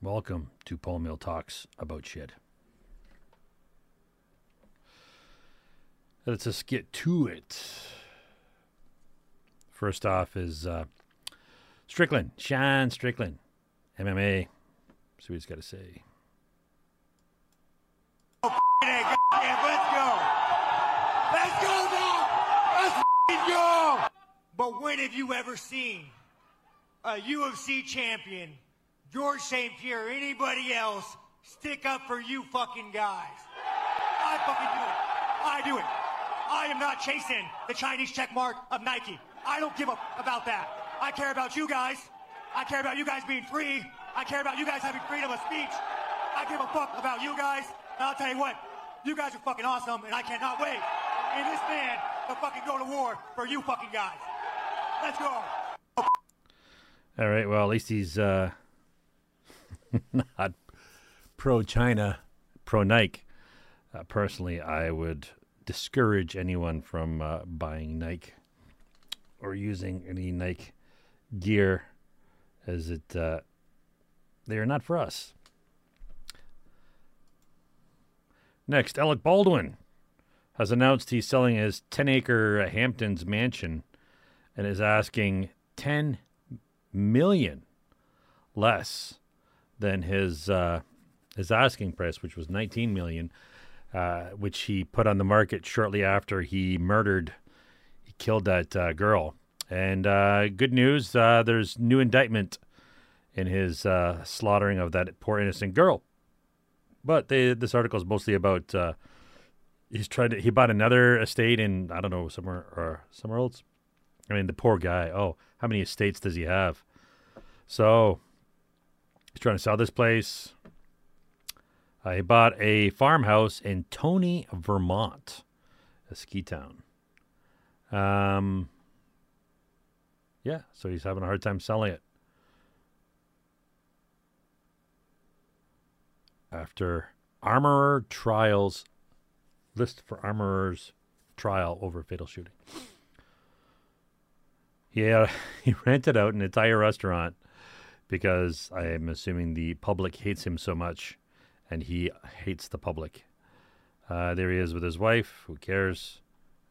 Welcome to Paul Miil Talks About Shit. Let's just get to it. First off is uh, Strickland, Sean Strickland, MMA. See what he's got to say. Goddamn, let's go. Let's go. Let's go. But when have you ever seen a UFC champion, George St. Pierre, anybody else stick up for you fucking guys? I fucking do it. I do it. I am not chasing the Chinese check mark of Nike. I don't give a about that. I care about you guys. I care about you guys being free. I care about you guys having freedom of speech. I give a fuck about you guys. And I'll tell you what, you guys are fucking awesome, and I cannot wait in this band to fucking go to war for you fucking guys. Let's go. All right. Well, at least he's uh, not pro China, pro Nike. Uh, personally, I would discourage anyone from uh, buying Nike or using any Nike gear, as it uh, they are not for us. Next, Alec Baldwin has announced he's selling his 10 acre Hamptons mansion and is asking 10 million less than his uh, his asking price, which was 19 million, uh, which he put on the market shortly after he murdered, he killed that uh, girl. And uh, good news, uh, there's new indictment in his uh, slaughtering of that poor innocent girl. But they, this article is mostly about he's tried to he bought another estate in I don't know somewhere or somewhere else. I mean the poor guy. Oh, how many estates does he have? So he's trying to sell this place. Uh, he bought a farmhouse in Tony, Vermont, a ski town. Um, yeah, so he's having a hard time selling it. After armorer trials list for armorer's trial over fatal shooting. Yeah, he rented out an entire restaurant because I am assuming the public hates him so much and he hates the public. Uh, there he is with his wife. Who cares?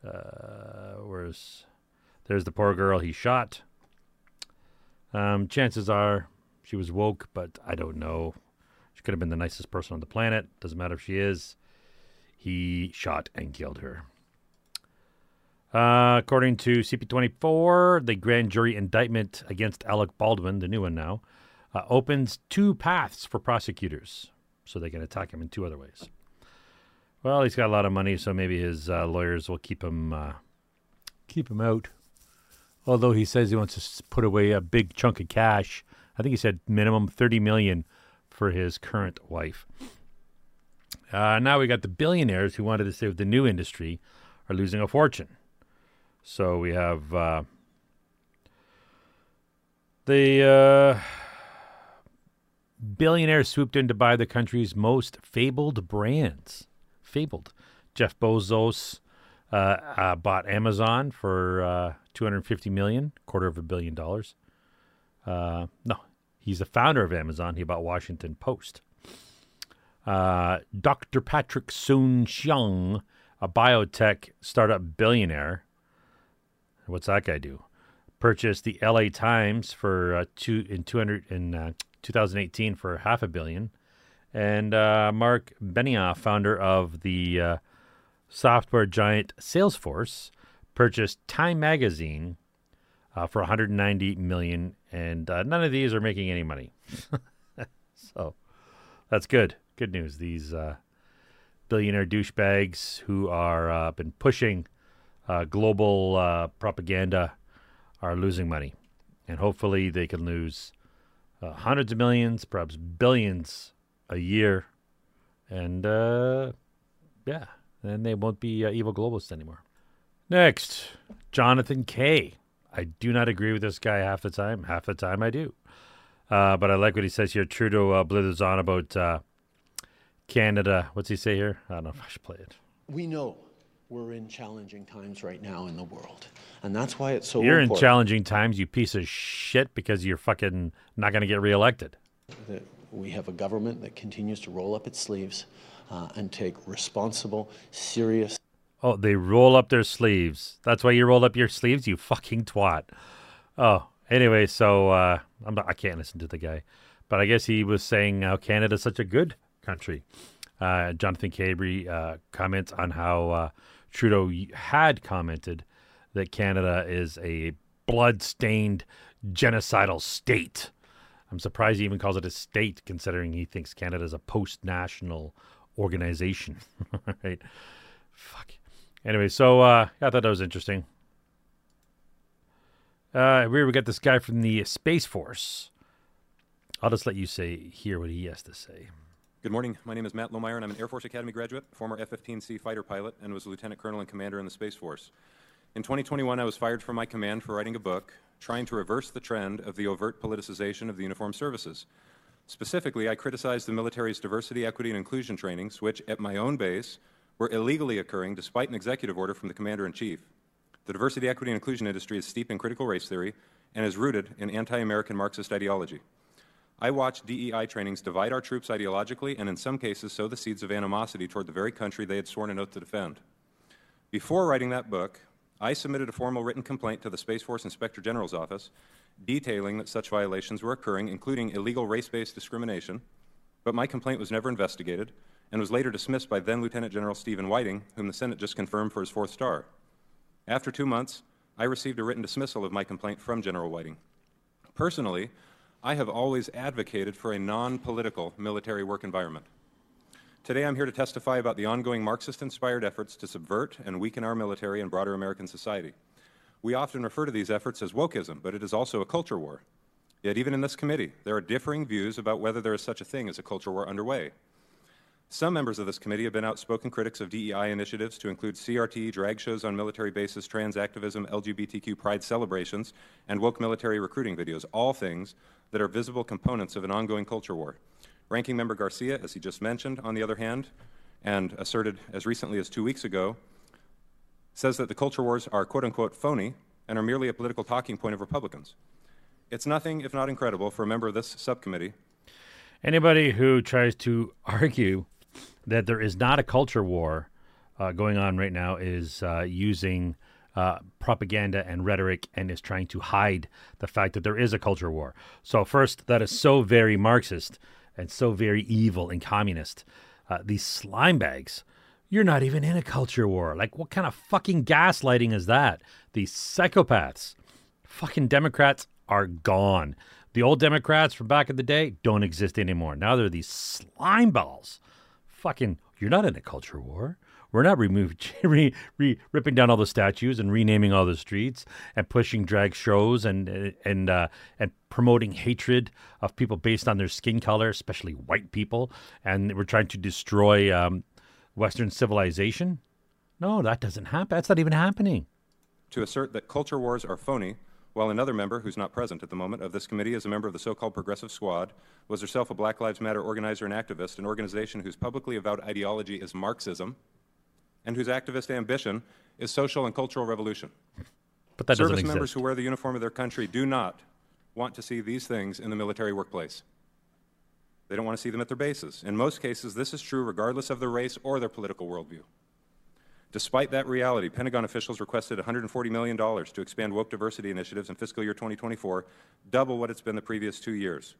Uh, where's there's the poor girl he shot. Um, chances are she was woke, but I don't know. She could have been the nicest person on the planet. Doesn't matter if she is. He shot and killed her. Uh, according to CP24, the grand jury indictment against Alec Baldwin, the new one now, uh, opens two paths for prosecutors, so they can attack him in two other ways. Well, he's got a lot of money, so maybe his uh, lawyers will keep him uh, keep him out. Although he says he wants to put away a big chunk of cash, I think he said minimum thirty million for his current wife. Uh, now we got the billionaires who wanted to save the new industry are losing a fortune. So we have uh, the uh, billionaires swooped in to buy the country's most fabled brands. Fabled. Jeff Bezos uh, uh, bought Amazon for uh, 250 million, quarter of a billion dollars. Uh, no, he's the founder of Amazon. He bought Washington Post. Dr. Patrick Soon-Shiong, a biotech startup billionaire. What's that guy do? Purchased the LA Times for uh, two in 200 in uh, 2018 for half a billion, and uh, Mark Benioff, founder of the uh, software giant Salesforce, purchased Time Magazine uh, for 190 million, and uh, none of these are making any money. so that's good. Good news. These billionaire douchebags who are been pushing uh, global uh, propaganda are losing money, and hopefully they can lose uh, hundreds of millions, perhaps billions a year, and uh, yeah, then they won't be uh, evil globalists anymore. Next, Jonathan Kay. I do not agree with this guy half the time. Half the time I do. Uh, but I like what he says here. Trudeau blithers on about Canada. What's he say here? I don't know if I should play it. We know we're in challenging times right now in the world. And that's why it's so You're in challenging times, you piece of shit, because you're fucking not going to get reelected. that We have a government that continues to roll up its sleeves uh, and take responsible, serious. Oh, they roll up their sleeves. That's why you roll up your sleeves, you fucking twat. Oh, anyway, so uh, I'm not, I can't listen to the guy, but I guess he was saying how Canada's such a good country. Uh, Jonathan Cabry uh, comments on how uh, Trudeau had commented that Canada is a blood-stained genocidal state. I'm surprised he even calls it a state, considering he thinks Canada is a post-national organization. right? Fuck. Anyway, so uh, I thought that was interesting. Uh, we got this guy from the Space Force. I'll just let you say hear what he has to say. Good morning. My name is Matt Lohmeyer, and I'm an Air Force Academy graduate, former F-15C fighter pilot, and was a lieutenant colonel and commander in the Space Force. In 2021, I was fired from my command for writing a book trying to reverse the trend of the overt politicization of the uniformed services. Specifically, I criticized the military's diversity, equity, and inclusion trainings, which, at my own base, were illegally occurring despite an executive order from the Commander in Chief. The diversity, equity, and inclusion industry is steeped in critical race theory and is rooted in anti American Marxist ideology. I watched DEI trainings divide our troops ideologically and, in some cases, sow the seeds of animosity toward the very country they had sworn an oath to defend. Before writing that book, I submitted a formal written complaint to the Space Force Inspector General's office detailing that such violations were occurring, including illegal race based discrimination, but my complaint was never investigated and was later dismissed by then Lieutenant General Stephen Whiting, whom the Senate just confirmed for his fourth star. After two months, I received a written dismissal of my complaint from General Whiting. Personally, I have always advocated for a non political military work environment. Today, I'm here to testify about the ongoing Marxist inspired efforts to subvert and weaken our military and broader American society. We often refer to these efforts as wokeism, but it is also a culture war. Yet, even in this committee, there are differing views about whether there is such a thing as a culture war underway. Some members of this committee have been outspoken critics of DEI initiatives to include CRT, drag shows on military bases, trans activism, LGBTQ pride celebrations, and woke military recruiting videos, all things that are visible components of an ongoing culture war. Ranking Member Garcia, as he just mentioned, on the other hand, and asserted as recently as two weeks ago, says that the culture wars are quote unquote phony and are merely a political talking point of Republicans. It's nothing if not incredible for a member of this subcommittee. Anybody who tries to argue that there is not a culture war uh, going on right now is uh, using uh, propaganda and rhetoric and is trying to hide the fact that there is a culture war. So, first, that is so very Marxist and so very evil and communist. Uh, these slime bags, you're not even in a culture war. Like, what kind of fucking gaslighting is that? These psychopaths. Fucking Democrats are gone. The old Democrats from back in the day don't exist anymore. Now they're these slime balls fucking, you're not in a culture war. We're not removing, re, re, ripping down all the statues and renaming all the streets and pushing drag shows and and uh, and promoting hatred of people based on their skin color, especially white people. And we're trying to destroy um, Western civilization. No, that doesn't happen. That's not even happening. To assert that culture wars are phony while another member, who's not present at the moment, of this committee is a member of the so called Progressive Squad, was herself a Black Lives Matter organizer and activist, an organization whose publicly avowed ideology is Marxism and whose activist ambition is social and cultural revolution. But that Service members exist. who wear the uniform of their country do not want to see these things in the military workplace. They don't want to see them at their bases. In most cases, this is true regardless of their race or their political worldview. Despite that reality, Pentagon officials requested $140 million to expand woke diversity initiatives in fiscal year 2024, double what it's been the previous two years.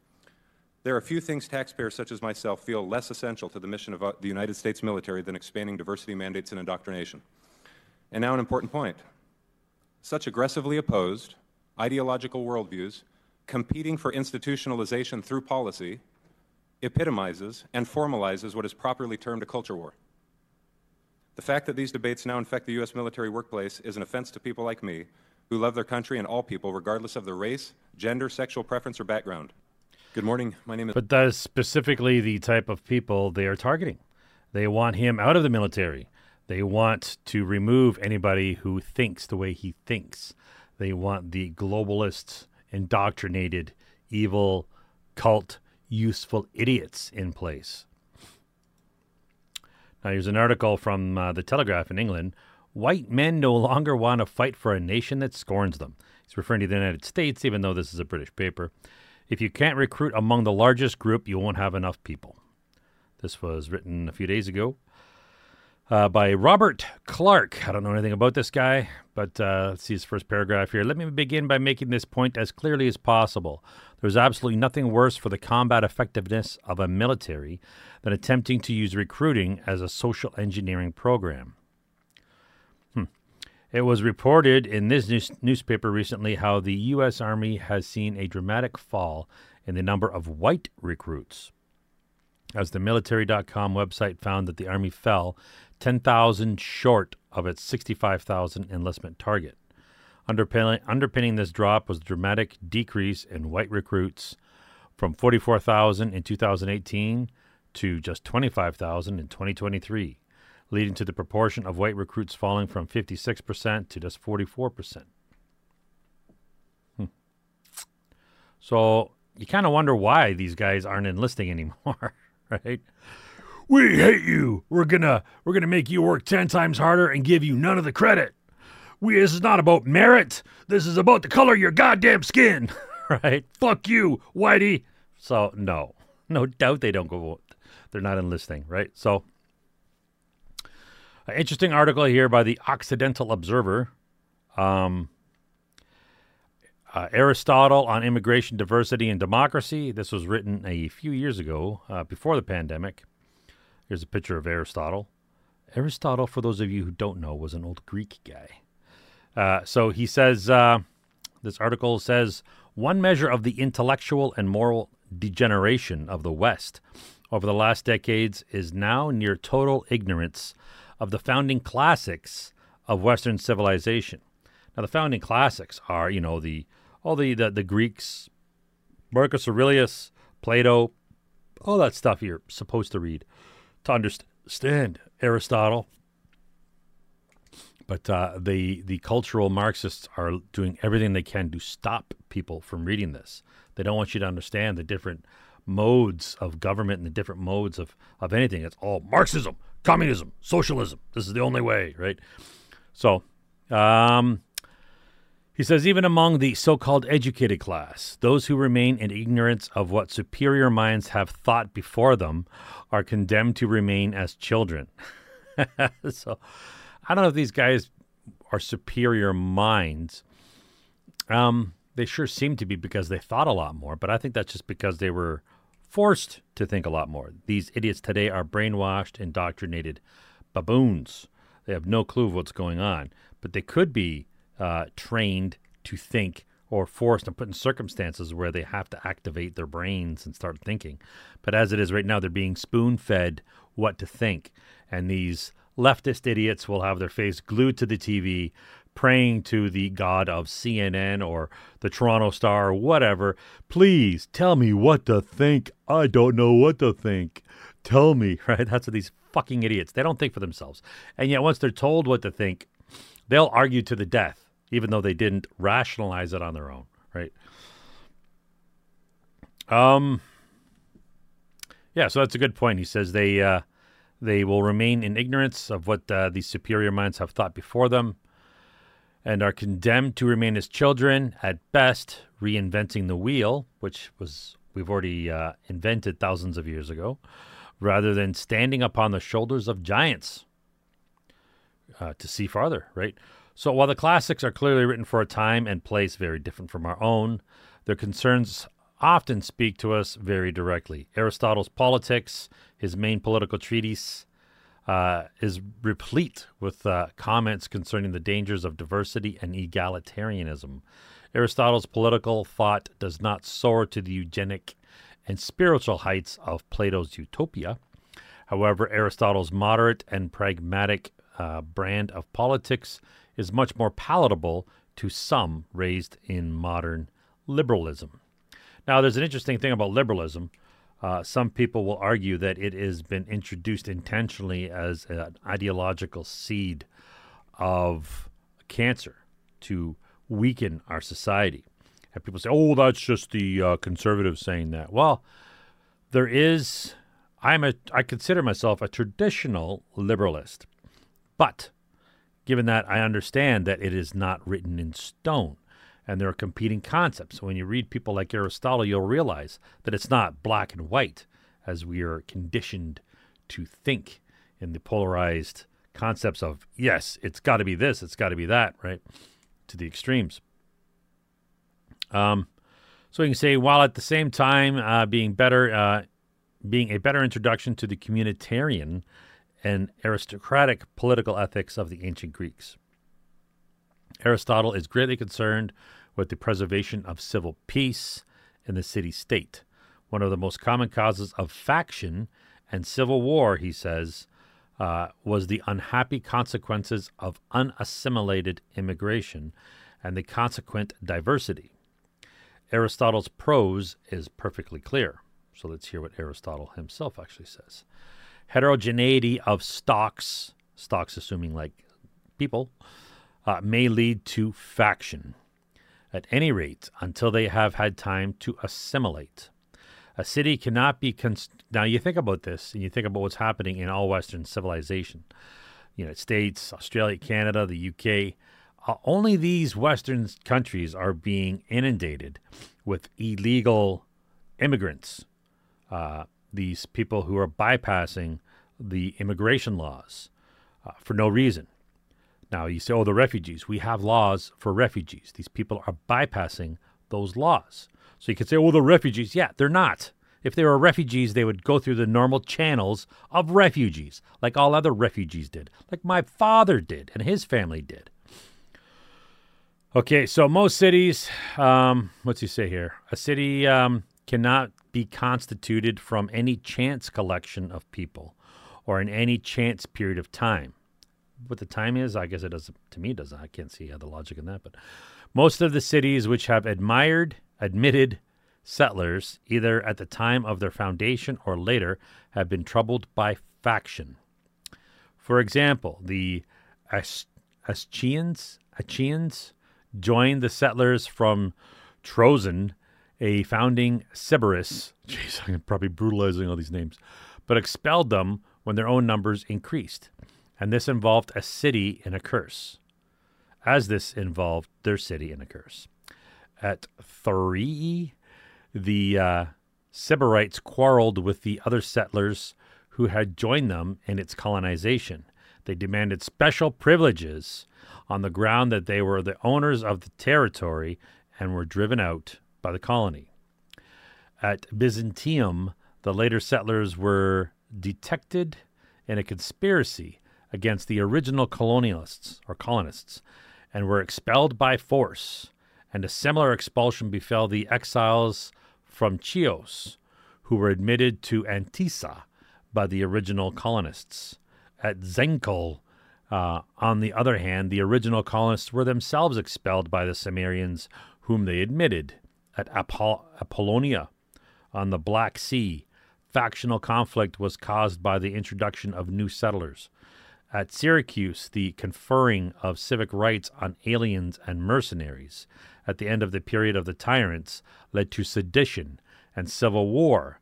There are few things taxpayers such as myself feel less essential to the mission of uh, the United States military than expanding diversity mandates and indoctrination. And now, an important point. Such aggressively opposed ideological worldviews, competing for institutionalization through policy, epitomizes and formalizes what is properly termed a culture war. The fact that these debates now infect the U.S. military workplace is an offense to people like me who love their country and all people, regardless of their race, gender, sexual preference, or background. Good morning. My name is. But that's specifically the type of people they are targeting. They want him out of the military. They want to remove anybody who thinks the way he thinks. They want the globalist, indoctrinated, evil, cult, useful idiots in place. Now, here's an article from uh, The Telegraph in England. White men no longer want to fight for a nation that scorns them. He's referring to the United States, even though this is a British paper. If you can't recruit among the largest group, you won't have enough people. This was written a few days ago uh, by Robert Clark. I don't know anything about this guy, but uh, let's see his first paragraph here. Let me begin by making this point as clearly as possible. There's absolutely nothing worse for the combat effectiveness of a military than attempting to use recruiting as a social engineering program. Hmm. It was reported in this news- newspaper recently how the U.S. Army has seen a dramatic fall in the number of white recruits. As the military.com website found that the Army fell 10,000 short of its 65,000 enlistment target. Underpinning, underpinning this drop was a dramatic decrease in white recruits from 44,000 in 2018 to just 25,000 in 2023 leading to the proportion of white recruits falling from 56% to just 44%. Hmm. So you kind of wonder why these guys aren't enlisting anymore, right? We hate you. We're gonna we're gonna make you work ten times harder and give you none of the credit. We this is not about merit. This is about the color of your goddamn skin, right? Fuck you, Whitey. So no, no doubt they don't go. They're not enlisting, right? So an interesting article here by the Occidental Observer. Um, uh, Aristotle on immigration, diversity, and democracy. This was written a few years ago, uh, before the pandemic. Here's a picture of Aristotle. Aristotle, for those of you who don't know, was an old Greek guy. Uh, so he says, uh, this article says, one measure of the intellectual and moral degeneration of the West over the last decades is now near total ignorance of the founding classics of Western civilization. Now, the founding classics are, you know, the all the the, the Greeks, Marcus Aurelius, Plato, all that stuff you're supposed to read to understand Aristotle. But uh, the the cultural Marxists are doing everything they can to stop people from reading this. They don't want you to understand the different modes of government and the different modes of, of anything. It's all Marxism, communism, socialism. This is the only way, right? So, um, he says, even among the so called educated class, those who remain in ignorance of what superior minds have thought before them are condemned to remain as children. so, I don't know if these guys are superior minds. Um, they sure seem to be because they thought a lot more, but I think that's just because they were forced to think a lot more. These idiots today are brainwashed, indoctrinated baboons. They have no clue of what's going on, but they could be uh, trained to think or forced and put in circumstances where they have to activate their brains and start thinking. But as it is right now, they're being spoon fed what to think. And these leftist idiots will have their face glued to the TV, praying to the god of CNN or the Toronto Star or whatever, please tell me what to think. I don't know what to think. Tell me, right? That's what these fucking idiots. They don't think for themselves. And yet once they're told what to think, they'll argue to the death, even though they didn't rationalize it on their own, right? Um yeah, so that's a good point. He says they uh, they will remain in ignorance of what uh, these superior minds have thought before them and are condemned to remain as children at best, reinventing the wheel, which was we've already uh, invented thousands of years ago, rather than standing upon the shoulders of giants uh, to see farther. Right. So while the classics are clearly written for a time and place very different from our own, their concerns often speak to us very directly. Aristotle's Politics, his main political treatise, uh, is replete with uh, comments concerning the dangers of diversity and egalitarianism. Aristotle's political thought does not soar to the eugenic and spiritual heights of Plato's Utopia. However, Aristotle's moderate and pragmatic uh, brand of politics is much more palatable to some raised in modern liberalism. Now, there's an interesting thing about liberalism. Uh, some people will argue that it has been introduced intentionally as an ideological seed of cancer to weaken our society. And people say, "Oh, that's just the uh, conservatives saying that." Well, there is. I'm a. I consider myself a traditional liberalist, but given that I understand that it is not written in stone, and there are competing concepts. When you read people like Aristotle, you'll realize that it's not black and white as we are conditioned to think in the polarized concepts of, yes, it's got to be this, it's got to be that, right? To the extremes. Um, so you can say, while at the same time uh, being better, uh, being a better introduction to the communitarian and aristocratic political ethics of the ancient Greeks. Aristotle is greatly concerned with the preservation of civil peace in the city state. One of the most common causes of faction and civil war, he says, uh, was the unhappy consequences of unassimilated immigration and the consequent diversity. Aristotle's prose is perfectly clear. So let's hear what Aristotle himself actually says. Heterogeneity of stocks, stocks assuming like people, uh, may lead to faction at any rate, until they have had time to assimilate. A city cannot be. Cons- now, you think about this, and you think about what's happening in all Western civilization United States, Australia, Canada, the UK. Uh, only these Western countries are being inundated with illegal immigrants, uh, these people who are bypassing the immigration laws uh, for no reason. Now, you say, oh, the refugees. We have laws for refugees. These people are bypassing those laws. So you could say, oh, the refugees. Yeah, they're not. If they were refugees, they would go through the normal channels of refugees, like all other refugees did, like my father did and his family did. Okay, so most cities, um, what's he say here? A city um, cannot be constituted from any chance collection of people or in any chance period of time what the time is. I guess it doesn't. To me, it doesn't. I can't see the logic in that. But most of the cities which have admired, admitted settlers, either at the time of their foundation or later, have been troubled by faction. For example, the Achaeans, Achaeans joined the settlers from Troezen, a founding Sybaris. Jeez, I'm probably brutalizing all these names, but expelled them when their own numbers increased and this involved a city in a curse, as this involved their city in a curse. At Thurii, the uh, Sybarites quarreled with the other settlers who had joined them in its colonization. They demanded special privileges on the ground that they were the owners of the territory and were driven out by the colony. At Byzantium, the later settlers were detected in a conspiracy against the original colonialists or colonists and were expelled by force. And a similar expulsion befell the exiles from Chios, who were admitted to Antissa by the original colonists. At Zenkal, uh, on the other hand, the original colonists were themselves expelled by the Cimmerians, whom they admitted. At Apoll- Apollonia, on the Black Sea, factional conflict was caused by the introduction of new settlers. At Syracuse, the conferring of civic rights on aliens and mercenaries at the end of the period of the tyrants led to sedition and civil war.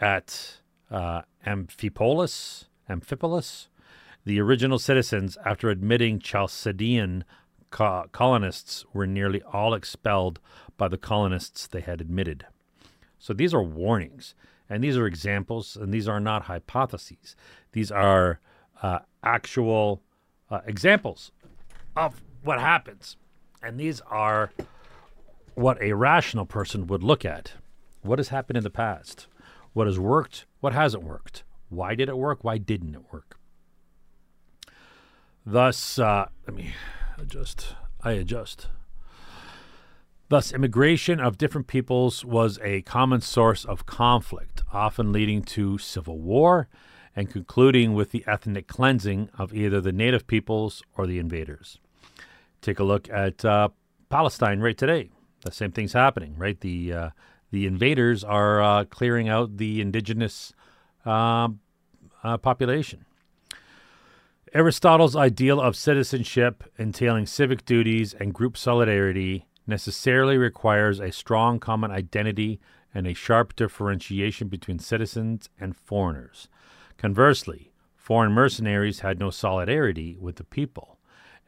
At uh, Amphipolis, Amphipolis, the original citizens, after admitting Chalcidian co- colonists, were nearly all expelled by the colonists they had admitted. So these are warnings, and these are examples, and these are not hypotheses. These are uh, actual uh, examples of what happens. And these are what a rational person would look at. What has happened in the past? What has worked? What hasn't worked? Why did it work? Why didn't it work? Thus, uh, let me adjust. I adjust. Thus, immigration of different peoples was a common source of conflict, often leading to civil war and concluding with the ethnic cleansing of either the native peoples or the invaders. Take a look at uh, Palestine right today. The same thing's happening, right? The uh, the invaders are uh, clearing out the indigenous um, uh, population. Aristotle's ideal of citizenship entailing civic duties and group solidarity necessarily requires a strong common identity and a sharp differentiation between citizens and foreigners. Conversely, foreign mercenaries had no solidarity with the people,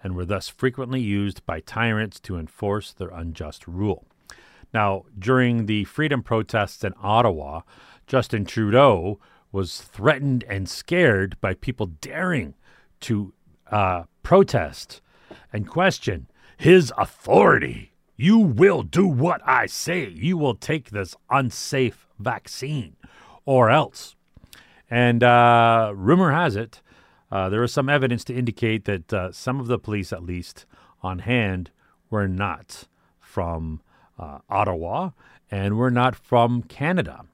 and were thus frequently used by tyrants to enforce their unjust rule. Now, during the freedom protests in Ottawa, Justin Trudeau was threatened and scared by people daring to uh, protest and question his authority. You will do what I say. You will take this unsafe vaccine or else. And uh, rumor has it, uh, there is some evidence to indicate that uh, some of the police, at least on hand, were not from uh, Ottawa and were not from Canada.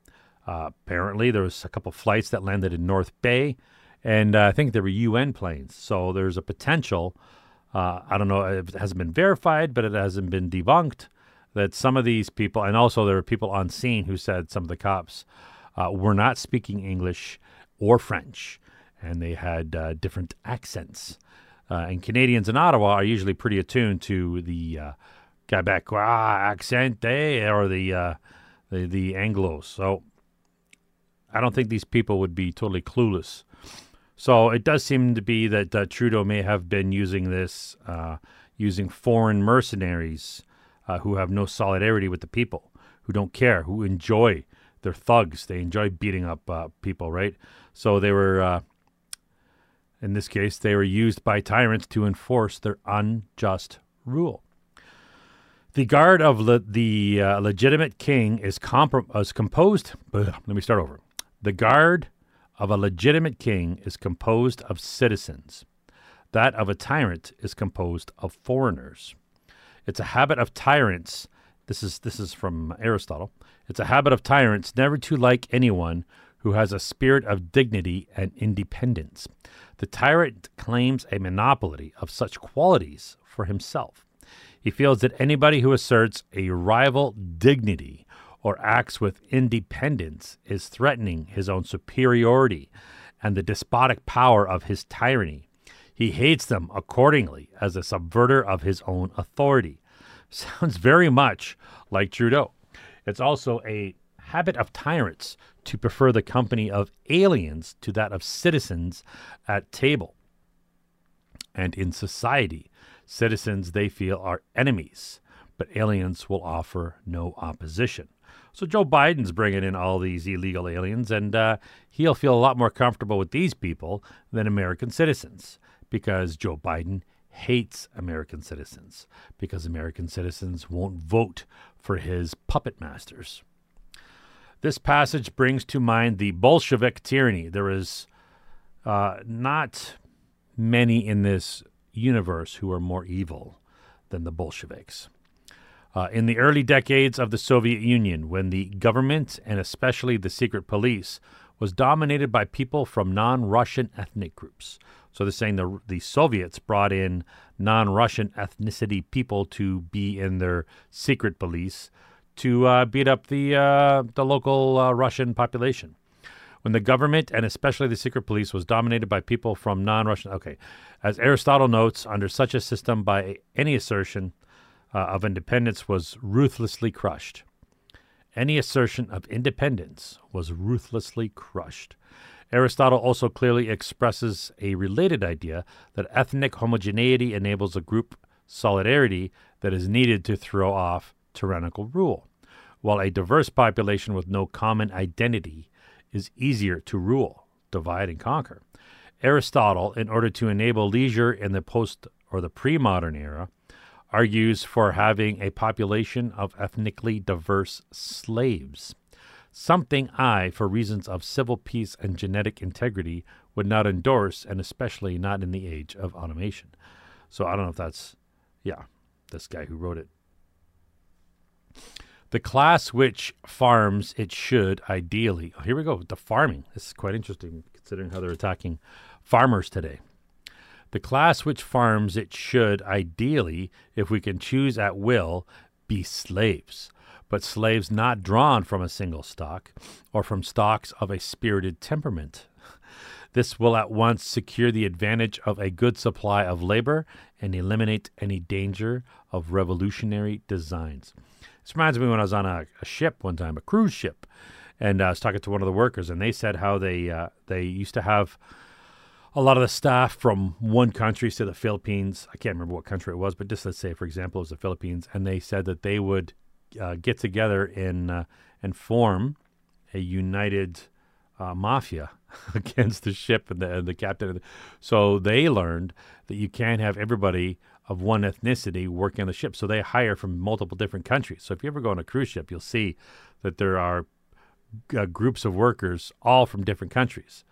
Uh, apparently, there was a couple flights that landed in North Bay, and uh, I think there were UN planes. So there's a potential. I don't know if it hasn't been verified, but it hasn't been debunked that some of these people, and also there were people on scene who said some of the cops uh, were not speaking English or French, and they had uh, different accents. Uh, and Canadians in Ottawa are usually pretty attuned to the Quebecois accent, eh, or the the the Anglos. So I don't think these people would be totally clueless. So it does seem to be that uh, Trudeau may have been using this, uh, using foreign mercenaries uh, who have no solidarity with the people, who don't care, who enjoy. They're thugs. They enjoy beating up uh, people, right? So they were, uh, in this case, they were used by tyrants to enforce their unjust rule. The guard of le- the uh, legitimate king is, comp- is composed. let me start over. The guard of a legitimate king is composed of citizens. That of a tyrant is composed of foreigners. It's a habit of tyrants. This is this is from Aristotle. It's a habit of tyrants never to like anyone who has a spirit of dignity and independence. The tyrant claims a monopoly of such qualities for himself. He feels that anybody who asserts a rival dignity or acts with independence is threatening his own superiority and the despotic power of his tyranny. He hates them accordingly as a subverter of his own authority. Sounds very much like Trudeau. It's also a habit of tyrants to prefer the company of aliens to that of citizens at table. And in society, citizens they feel are enemies, but aliens will offer no opposition. So Joe Biden's bringing in all these illegal aliens, and uh, he'll feel a lot more comfortable with these people than American citizens because Joe Biden hates American citizens because American citizens won't vote for his puppet masters. This passage brings to mind the Bolshevik tyranny. There is uh, not many in this universe who are more evil than the Bolsheviks. Uh, in the early decades of the Soviet Union, when the government and especially the secret police was dominated by people from non Russian ethnic groups. So they're saying the, the Soviets brought in non Russian ethnicity people to be in their secret police to uh, beat up the, uh, the local uh, Russian population. When the government and especially the secret police was dominated by people from non Russian. Okay. As Aristotle notes, under such a system, by any assertion, uh, of independence was ruthlessly crushed. Any assertion of independence was ruthlessly crushed. Aristotle also clearly expresses a related idea that ethnic homogeneity enables a group solidarity that is needed to throw off tyrannical rule, while a diverse population with no common identity is easier to rule, divide, and conquer. Aristotle, in order to enable leisure in the post or the pre modern era, argues for having a population of ethnically diverse slaves, something I, for reasons of civil peace and genetic integrity, would not endorse, and especially not in the age of automation. So I don't know if that's, yeah, this guy who wrote it. The class which farms it should ideally. Oh, here we go. The farming. This is quite interesting considering how they're attacking farmers today. The class which farms it should, ideally, if we can choose at will, be slaves, but slaves not drawn from a single stock or from stocks of a spirited temperament. This will at once secure the advantage of a good supply of labor and eliminate any danger of revolutionary designs. This reminds me when I was on a, a ship one time, a cruise ship, and I was talking to one of the workers, and they said how they uh, they used to have a lot of the staff from one country, say the Philippines, I can't remember what country it was, but just let's say, for example, it was the Philippines, and they said that they would uh, get together in, uh, and form a united uh, mafia against the ship and the, and the captain. So they learned that you can't have everybody of one ethnicity working on the ship. So they hire from multiple different countries. So if you ever go on a cruise ship, you'll see that there are uh, groups of workers all from different countries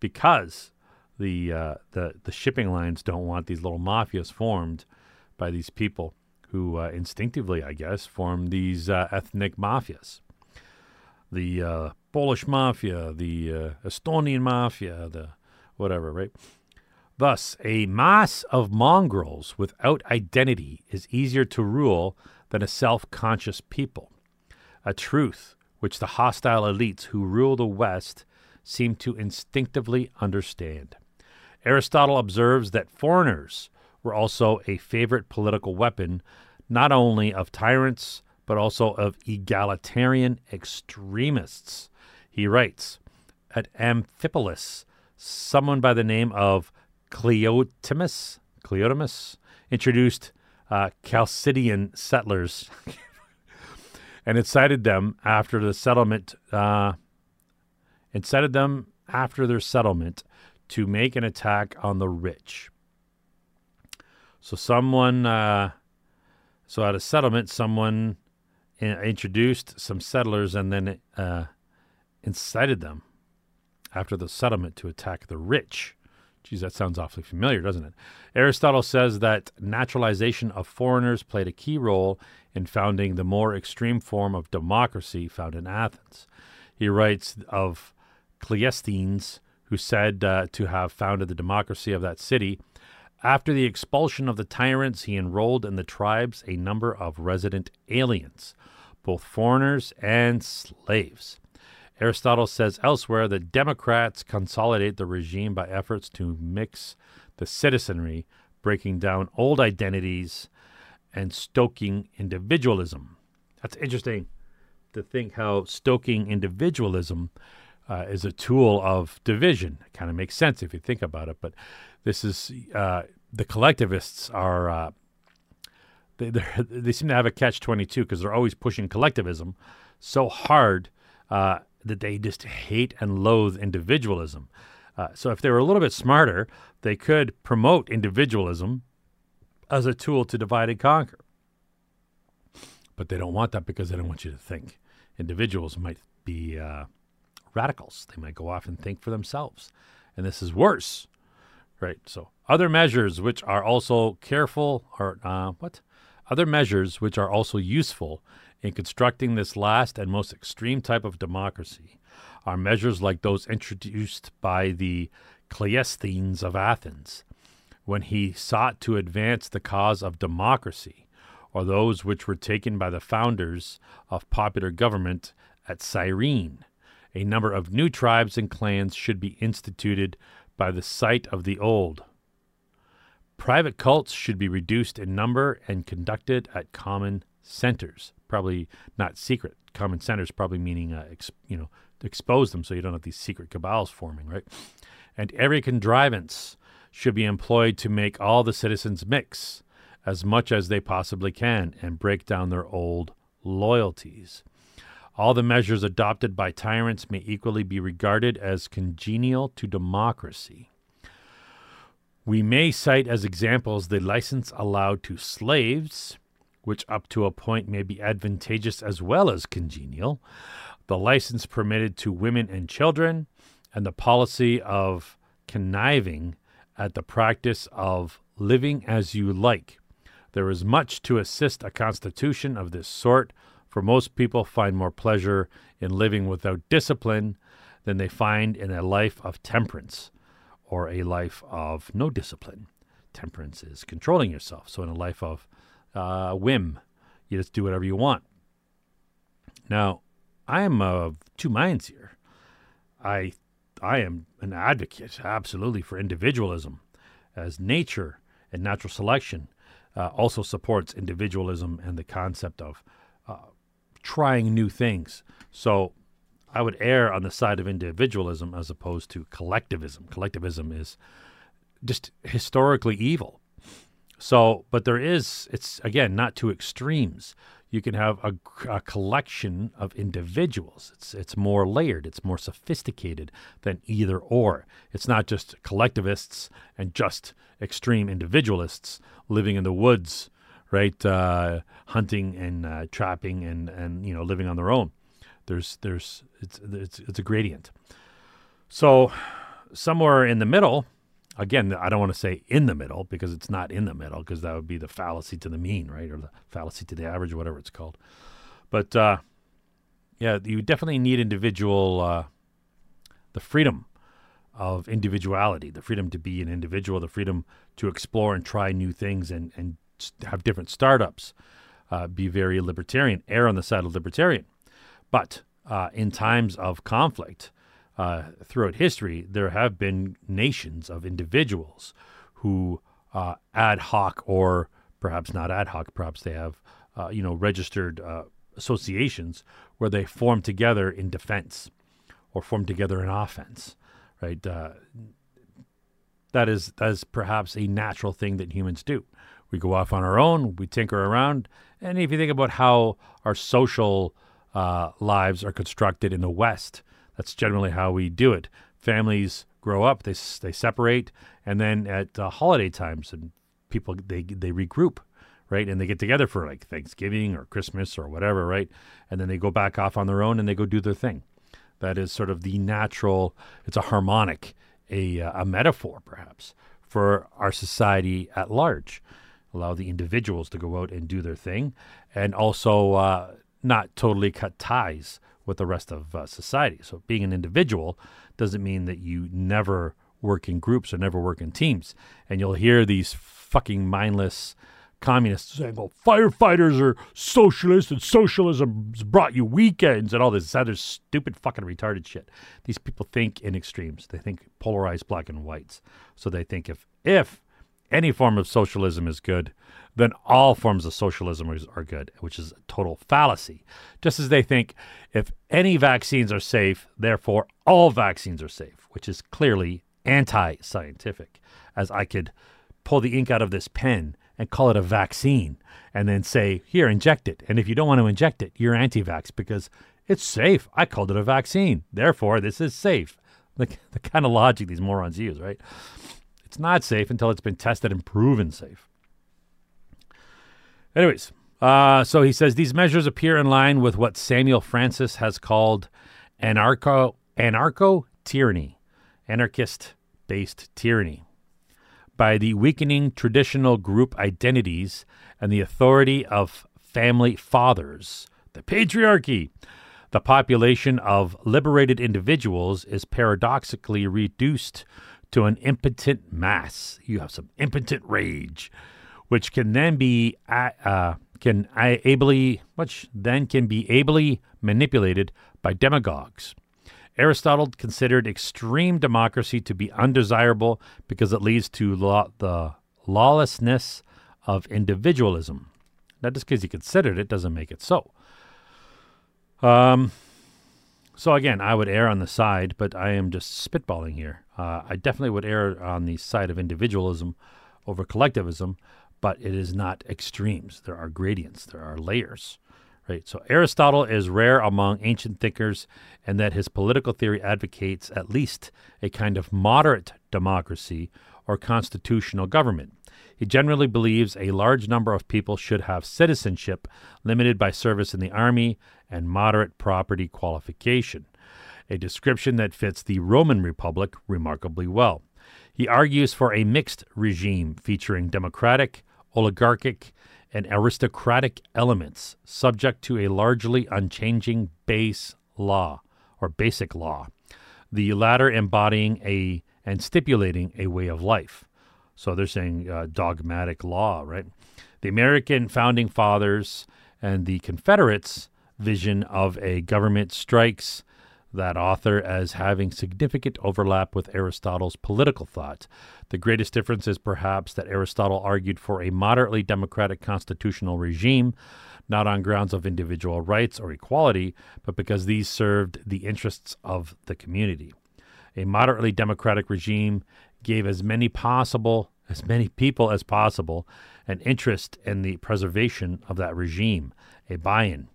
because the uh, the the shipping lines don't want these little mafias formed by these people who uh, instinctively, I guess, form these uh, ethnic mafias. The uh, Polish mafia, the uh, Estonian mafia, the whatever, right? Thus, a mass of mongrels without identity is easier to rule than a self conscious people. A truth which the hostile elites who rule the West seem to instinctively understand. Aristotle observes that foreigners were also a favorite political weapon, not only of tyrants, but also of egalitarian extremists. He writes At Amphipolis, someone by the name of Cleotimus, Cleotimus introduced uh, Chalcidian settlers and incited them after the settlement, uh, incited them after their settlement to make an attack on the rich. So someone, uh, so at a settlement, someone in, introduced some settlers and then uh, incited them after the settlement to attack the rich. Geez, that sounds awfully familiar, doesn't it? Aristotle says that naturalization of foreigners played a key role in founding the more extreme form of democracy found in Athens. He writes of Cleisthenes, who said uh, to have founded the democracy of that city. After the expulsion of the tyrants, he enrolled in the tribes a number of resident aliens, both foreigners and slaves. Aristotle says elsewhere that Democrats consolidate the regime by efforts to mix the citizenry, breaking down old identities and stoking individualism. That's interesting to think how stoking individualism uh, is a tool of division. It kind of makes sense if you think about it. But this is uh, the collectivists are uh, they they seem to have a catch twenty two because they're always pushing collectivism so hard uh, that they just hate and loathe individualism. Uh, so if they were a little bit smarter, they could promote individualism as a tool to divide and conquer. But they don't want that because they don't want you to think. Individuals might be uh, radicals. They might go off and think for themselves. And this is worse, right? So, other measures which are also careful or uh, what? Other measures which are also useful in constructing this last and most extreme type of democracy are measures like those introduced by the Cleisthenes of Athens when he sought to advance the cause of democracy, or those which were taken by the founders of popular government at Cyrene a number of new tribes and clans should be instituted by the site of the old. Private cults should be reduced in number and conducted at common centers, probably not secret. Common centers probably meaning, uh, ex, you know, expose them so you don't have these secret cabals forming, right? And every contrivance should be employed to make all the citizens mix as much as they possibly can and break down their old loyalties. All the measures adopted by tyrants may equally be regarded as congenial to democracy. We may cite as examples the license allowed to slaves, which up to a point may be advantageous as well as congenial, the license permitted to women and children, and the policy of conniving at the practice of living as you like. There is much to assist a constitution of this sort for most people find more pleasure in living without discipline than they find in a life of temperance or a life of no discipline. Temperance is controlling yourself. So, in a life of uh, whim, you just do whatever you want. Now, I am of two minds here. I, I am an advocate, absolutely, for individualism, as nature and natural selection uh, also supports individualism and the concept of uh, trying new things. So I would err on the side of individualism as opposed to collectivism. Collectivism is just historically evil. So, but there is, it's again, not two extremes. You can have a, a, collection of individuals. It's, it's more layered, it's more sophisticated than either or. It's not just collectivists and just extreme individualists living in the woods, right? Uh, hunting and uh, trapping and, and, you know, living on their own. There's, there's, it's, it's, it's a gradient. So, somewhere in the middle, again, I don't want to say in the middle because it's not in the middle because that would be the fallacy to the mean, right? Or the fallacy to the average, whatever it's called. But uh, yeah, you definitely need individual, uh, the freedom of individuality, the freedom to be an individual, the freedom to explore and try new things and, and have different startups, uh, be very libertarian, err on the side of libertarian. But uh, in times of conflict, uh, throughout history, there have been nations of individuals who uh, ad hoc or perhaps not ad hoc, perhaps they have uh, you know registered uh, associations where they form together in defense or form together in offense, right? Uh, that is that is perhaps a natural thing that humans do. We go off on our own, we tinker around, and if you think about how our social uh, lives are constructed in the West, that's generally how we do it. Families grow up, they they separate, and then at uh, holiday times, and people they they regroup, right? And they get together for like Thanksgiving or Christmas or whatever, right? And then they go back off on their own and they go do their thing. That is sort of the natural. It's a harmonic, a uh, a metaphor perhaps for our society at large. Allow the individuals to go out and do their thing, and also uh, not totally cut ties with the rest of uh, society. So being an individual doesn't mean that you never work in groups or never work in teams. And you'll hear these fucking mindless communists saying, well, firefighters are socialists and socialism brought you weekends and all this other stupid fucking retarded shit. These people think in extremes. They think polarized black and whites. So they think if if any form of socialism is good, then all forms of socialism are good, which is a total fallacy. Just as they think if any vaccines are safe, therefore all vaccines are safe, which is clearly anti scientific. As I could pull the ink out of this pen and call it a vaccine and then say, here, inject it. And if you don't want to inject it, you're anti vax because it's safe. I called it a vaccine. Therefore, this is safe. The, the kind of logic these morons use, right? It's not safe until it's been tested and proven safe. Anyways, uh, so he says these measures appear in line with what Samuel Francis has called anarcho anarcho tyranny, anarchist based tyranny, by the weakening traditional group identities and the authority of family fathers, the patriarchy. The population of liberated individuals is paradoxically reduced to an impotent mass. You have some impotent rage which can then be uh, can ably which then can be ably manipulated by demagogues. Aristotle considered extreme democracy to be undesirable because it leads to law, the lawlessness of individualism. Now, just because he considered it doesn't make it so. Um, so again, I would err on the side, but I am just spitballing here. Uh, I definitely would err on the side of individualism over collectivism but it is not extremes. There are gradients, there are layers. Right? So Aristotle is rare among ancient thinkers and that his political theory advocates at least a kind of moderate democracy or constitutional government. He generally believes a large number of people should have citizenship limited by service in the army and moderate property qualification, a description that fits the Roman Republic remarkably well. He argues for a mixed regime featuring democratic, oligarchic, and aristocratic elements subject to a largely unchanging base law or basic law, the latter embodying a and stipulating a way of life. So they're saying uh, dogmatic law, right? The American founding fathers and the Confederates' vision of a government strikes that author as having significant overlap with Aristotle's political thought. The greatest difference is perhaps that Aristotle argued for a moderately democratic constitutional regime, not on grounds of individual rights or equality, but because these served the interests of the community. A moderately democratic regime gave as many possible as many people as possible an interest in the preservation of that regime, a buy-in,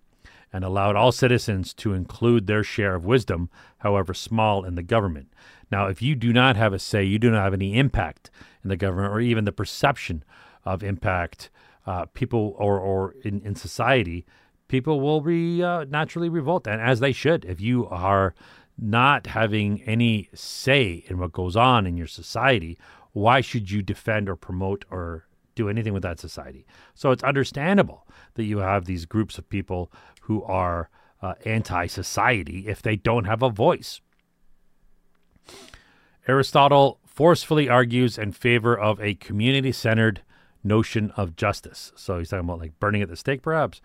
and allowed all citizens to include their share of wisdom, however small, in the government. Now, if you do not have a say, you do not have any impact in the government or even the perception of impact, uh, people or, or in, in society, people will be uh, naturally revolt, and as they should. If you are not having any say in what goes on in your society, why should you defend or promote or do anything with that society? So it's understandable that you have these groups of people who are uh, anti society if they don't have a voice. Aristotle forcefully argues in favor of a community centered notion of justice. So he's talking about like burning at the stake, perhaps.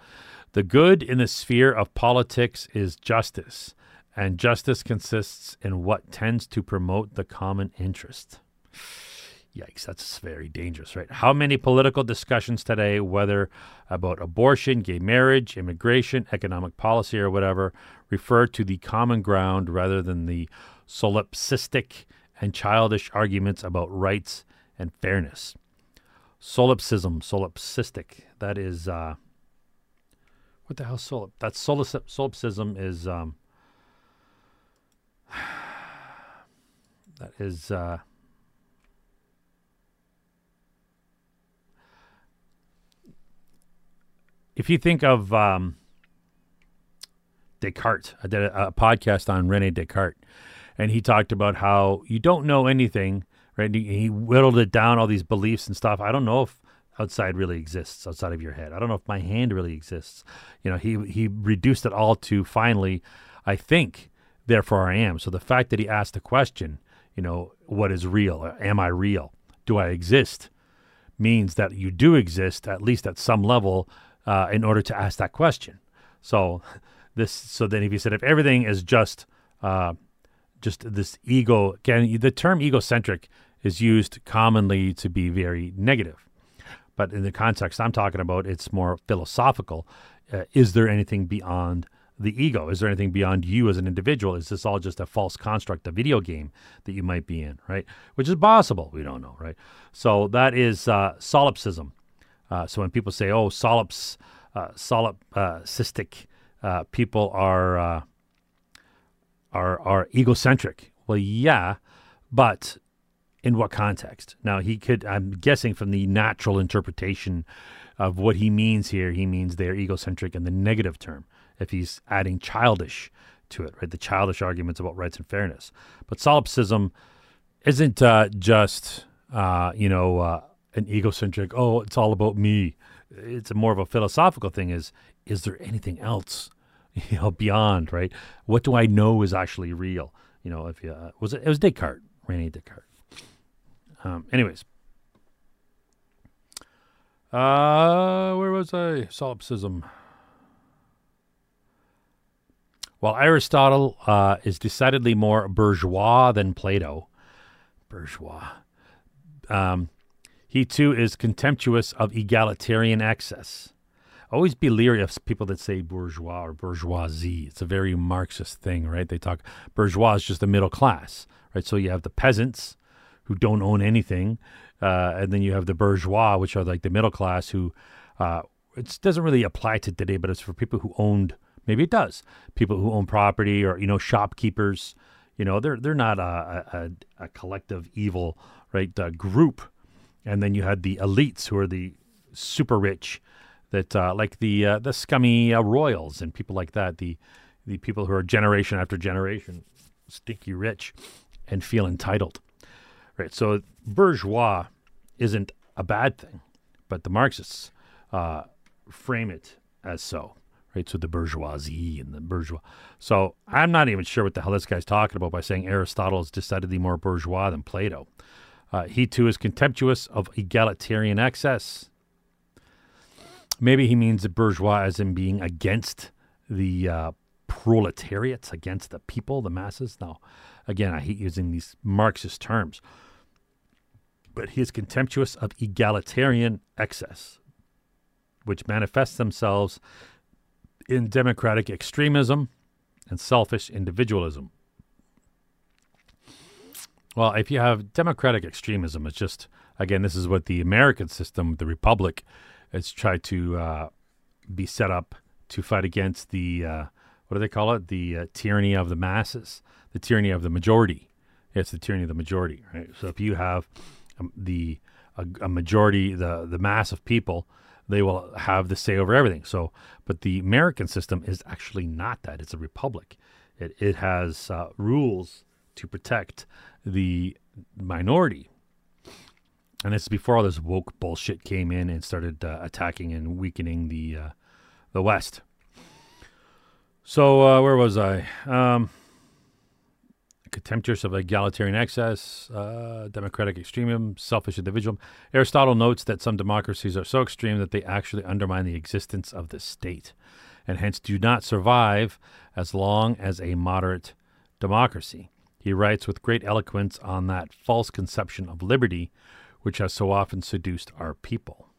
The good in the sphere of politics is justice, and justice consists in what tends to promote the common interest. Yikes, that's very dangerous, right? How many political discussions today, whether about abortion, gay marriage, immigration, economic policy, or whatever, refer to the common ground rather than the solipsistic and childish arguments about rights and fairness? Solipsism, solipsistic, that is, uh, what the hell solip? That's solip, solipsism is, um, that is, uh, if you think of um, Descartes, I did a, a, podcast on Rene Descartes, and he talked about how you don't know anything, right? He, he whittled it down, all these beliefs and stuff. I don't know if outside really exists outside of your head. I don't know if my hand really exists. You know, he he reduced it all to finally, I think, therefore I am. So the fact that he asked the question, you know, what is real? Am I real? Do I exist? Means that you do exist, at least at some level, uh, in order to ask that question. So this, so then if you said if everything is just, uh, just this ego, again, the term egocentric is used commonly to be very negative, but in the context I'm talking about, it's more philosophical. Uh, is there anything beyond the ego? Is there anything beyond you as an individual? Is this all just a false construct, a video game that you might be in, right? Which is possible. We don't know, right? So that is uh, solipsism. Uh, so when people say, "Oh, solips, uh, solipsistic uh, people are uh, are are egocentric," well, yeah, but in what context? Now he could. I'm guessing from the natural interpretation of what he means here, he means they're egocentric in the negative term. If he's adding childish to it, right? The childish arguments about rights and fairness. But solipsism isn't uh, just uh, you know uh, an egocentric, oh, it's all about me. It's more of a philosophical thing is is there anything else, you know, beyond, right? What do I know is actually real? You know, if you uh, was it, it was Descartes, Rene Descartes. Um, anyways. Uh, where was I? Solipsism. While Aristotle uh, is decidedly more bourgeois than Plato, bourgeois, um, he too is contemptuous of egalitarian excess. Always be leery of people that say bourgeois or bourgeoisie. It's a very Marxist thing, right? They talk bourgeois is just the middle class, right? So you have the peasants who don't own anything, uh, and then you have the bourgeois, which are like the middle class who uh, it doesn't really apply to today, but it's for people who owned. Maybe it does. People who own property or you know shopkeepers. You know they're they're not a, a, a collective evil right uh, group and then you had the elites who are the super rich, that uh, like the uh, the scummy uh, royals and people like that. The the people who are generation after generation stinky rich and feel entitled. Right. So bourgeois isn't a bad thing, but the Marxists uh, frame it as so. Right. So the bourgeoisie and the bourgeois. So I'm not even sure what the hell this guy's talking about by saying Aristotle is decidedly more bourgeois than Plato. Uh, he too is contemptuous of egalitarian excess. Maybe he means the bourgeois as in being against the uh, proletariats, against the people, the masses. Now, again, I hate using these Marxist terms, but he is contemptuous of egalitarian excess. which manifests themselves in democratic extremism and selfish individualism. Well, if you have democratic extremism, it's just, again, this is what the American system, the republic, has tried to uh, be set up to fight against the, uh, what do they call it? The uh, tyranny of the masses, the tyranny of the majority. It's the tyranny of the majority, right? So if you have um, the a, a majority, the the mass of people, they will have the say over everything. So, but the American system is actually not that. It's a republic. It it has uh, rules to protect the minority. And it's before all this woke bullshit came in and started uh, attacking and weakening the uh, the West. So uh, where was I? Um, contemptuous of egalitarian excess, uh, democratic extremism, selfish individualism. Aristotle notes that some democracies are so extreme that they actually undermine the existence of the state, and hence do not survive as long as a moderate democracy. He writes with great eloquence on that false conception of liberty, which has so often seduced our people.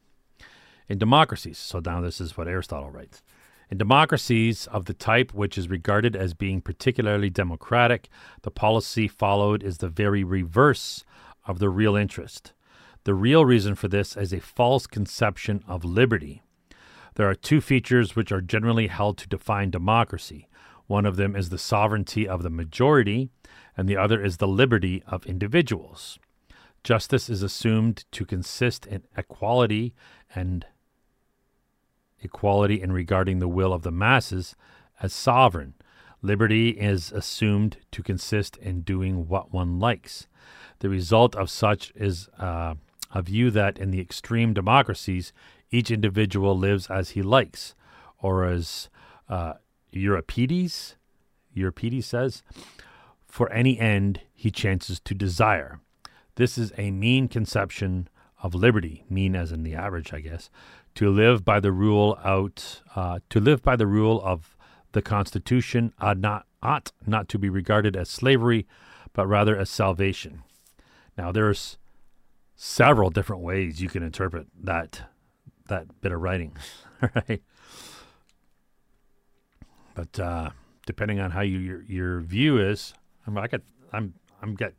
In democracies, so now this is what Aristotle writes. In democracies of the type which is regarded as being particularly democratic, the policy followed is the very reverse of the real interest. The real reason for this is a false conception of liberty. There are two features which are generally held to define democracy. One of them is the sovereignty of the majority, and the other is the liberty of individuals. Justice is assumed to consist in equality and equality in regarding the will of the masses as sovereign. Liberty is assumed to consist in doing what one likes. The result of such is uh, a view that in the extreme democracies, each individual lives as he likes, or as uh, Euripides, Euripides says, for any end he chances to desire. This is a mean conception of liberty, mean as in the average, I guess, to live by the rule out uh, to live by the rule of the Constitution ought not ought not to be regarded as slavery, but rather as salvation. Now there's several different ways you can interpret that that bit of writing, right? But uh, depending on how you, your your view is, I'm I got I'm I'm got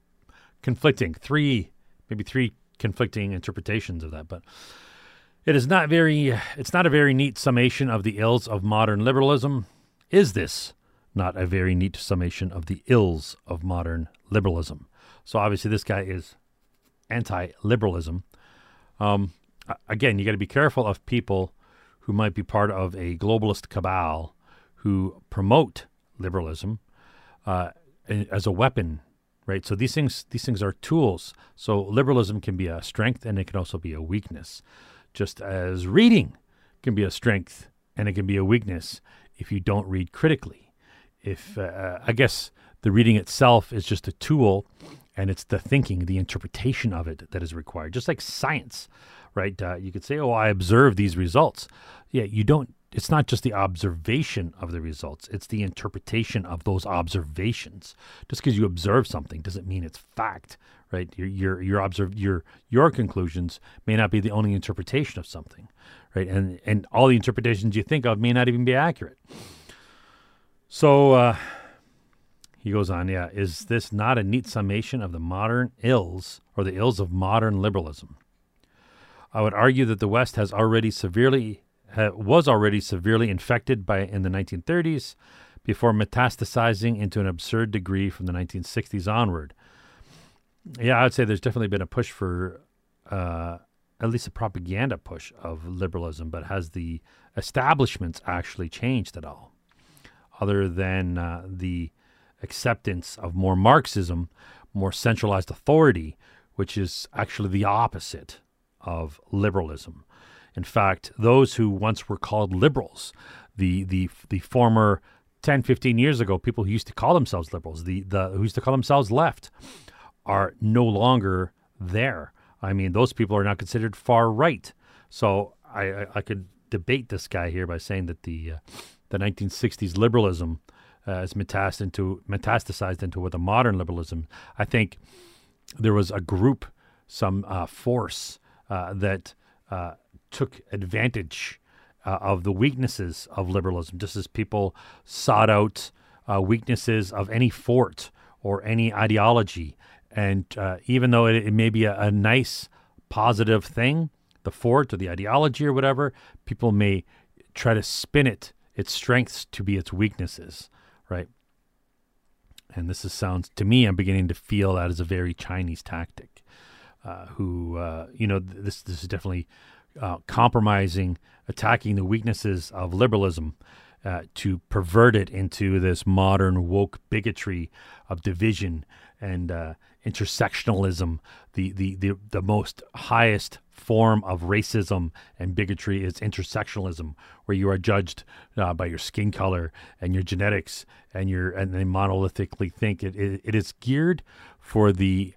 conflicting three maybe three conflicting interpretations of that, but it is not very it's not a very neat summation of the ills of modern liberalism. Is this not a very neat summation of the ills of modern liberalism? So obviously this guy is anti-liberalism. Um, again, you got to be careful of people who might be part of a globalist cabal who promote liberalism uh, as a weapon, right? So these things these things are tools. So liberalism can be a strength and it can also be a weakness just as reading can be a strength and it can be a weakness if you don't read critically. If uh, I guess the reading itself is just a tool and it's the thinking, the interpretation of it that is required, just like science, right? Uh, you could say, oh, I observe these results. Yeah, you don't it's not just the observation of the results, it's the interpretation of those observations. Just because you observe something doesn't mean it's fact, right? Your your your observe your your conclusions may not be the only interpretation of something, right? And and all the interpretations you think of may not even be accurate. So uh, he goes on, yeah, is this not a neat summation of the modern ills or the ills of modern liberalism? I would argue that the West has already severely was already severely infected by in the 1930s before metastasizing into an absurd degree from the 1960s onward. Yeah, I would say there's definitely been a push for uh, at least a propaganda push of liberalism, but has the establishments actually changed at all? Other than uh, the acceptance of more Marxism, more centralized authority, which is actually the opposite of liberalism. In fact, those who once were called liberals, the the the former 10, 15 years ago, people who used to call themselves liberals, the, the who used to call themselves left, are no longer there. I mean, those people are now considered far right. So I, I, I could debate this guy here by saying that the uh, the 1960s liberalism uh, is metastasized into metastasized into what the modern liberalism. I think there was a group, some uh, force uh, that uh, took advantage uh, of the weaknesses of liberalism, just as people sought out uh, weaknesses of any fort or any ideology. And uh, even though it, it may be a, a nice, positive thing, the fort or the ideology or whatever, people may try to spin it, its strengths to be its weaknesses, right? And this is, sounds to me, I'm beginning to feel that is a very Chinese tactic. Uh, who, uh, you know, this this is definitely uh, compromising, attacking the weaknesses of liberalism uh, to pervert it into this modern woke bigotry of division and uh, intersectionalism. The, the the the most highest form of racism and bigotry is intersectionalism, where you are judged uh, by your skin color and your genetics, and your and they monolithically think it, it, it is geared for the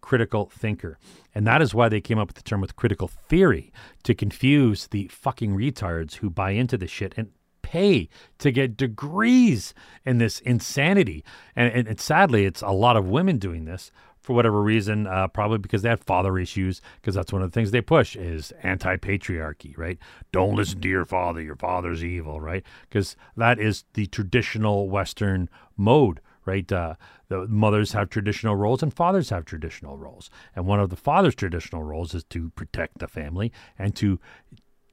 uncritical thinker. And that is why they came up with the term with critical theory to confuse the fucking retards who buy into this shit and pay to get degrees in this insanity. And, and, and sadly, it's a lot of women doing this for whatever reason, uh, probably because they have father issues, because that's one of the things they push is anti-patriarchy, right? Don't listen to your father; your father's evil, right? Because that is the traditional Western mode, right? Uh, the mothers have traditional roles and fathers have traditional roles, and one of the father's traditional roles is to protect the family and to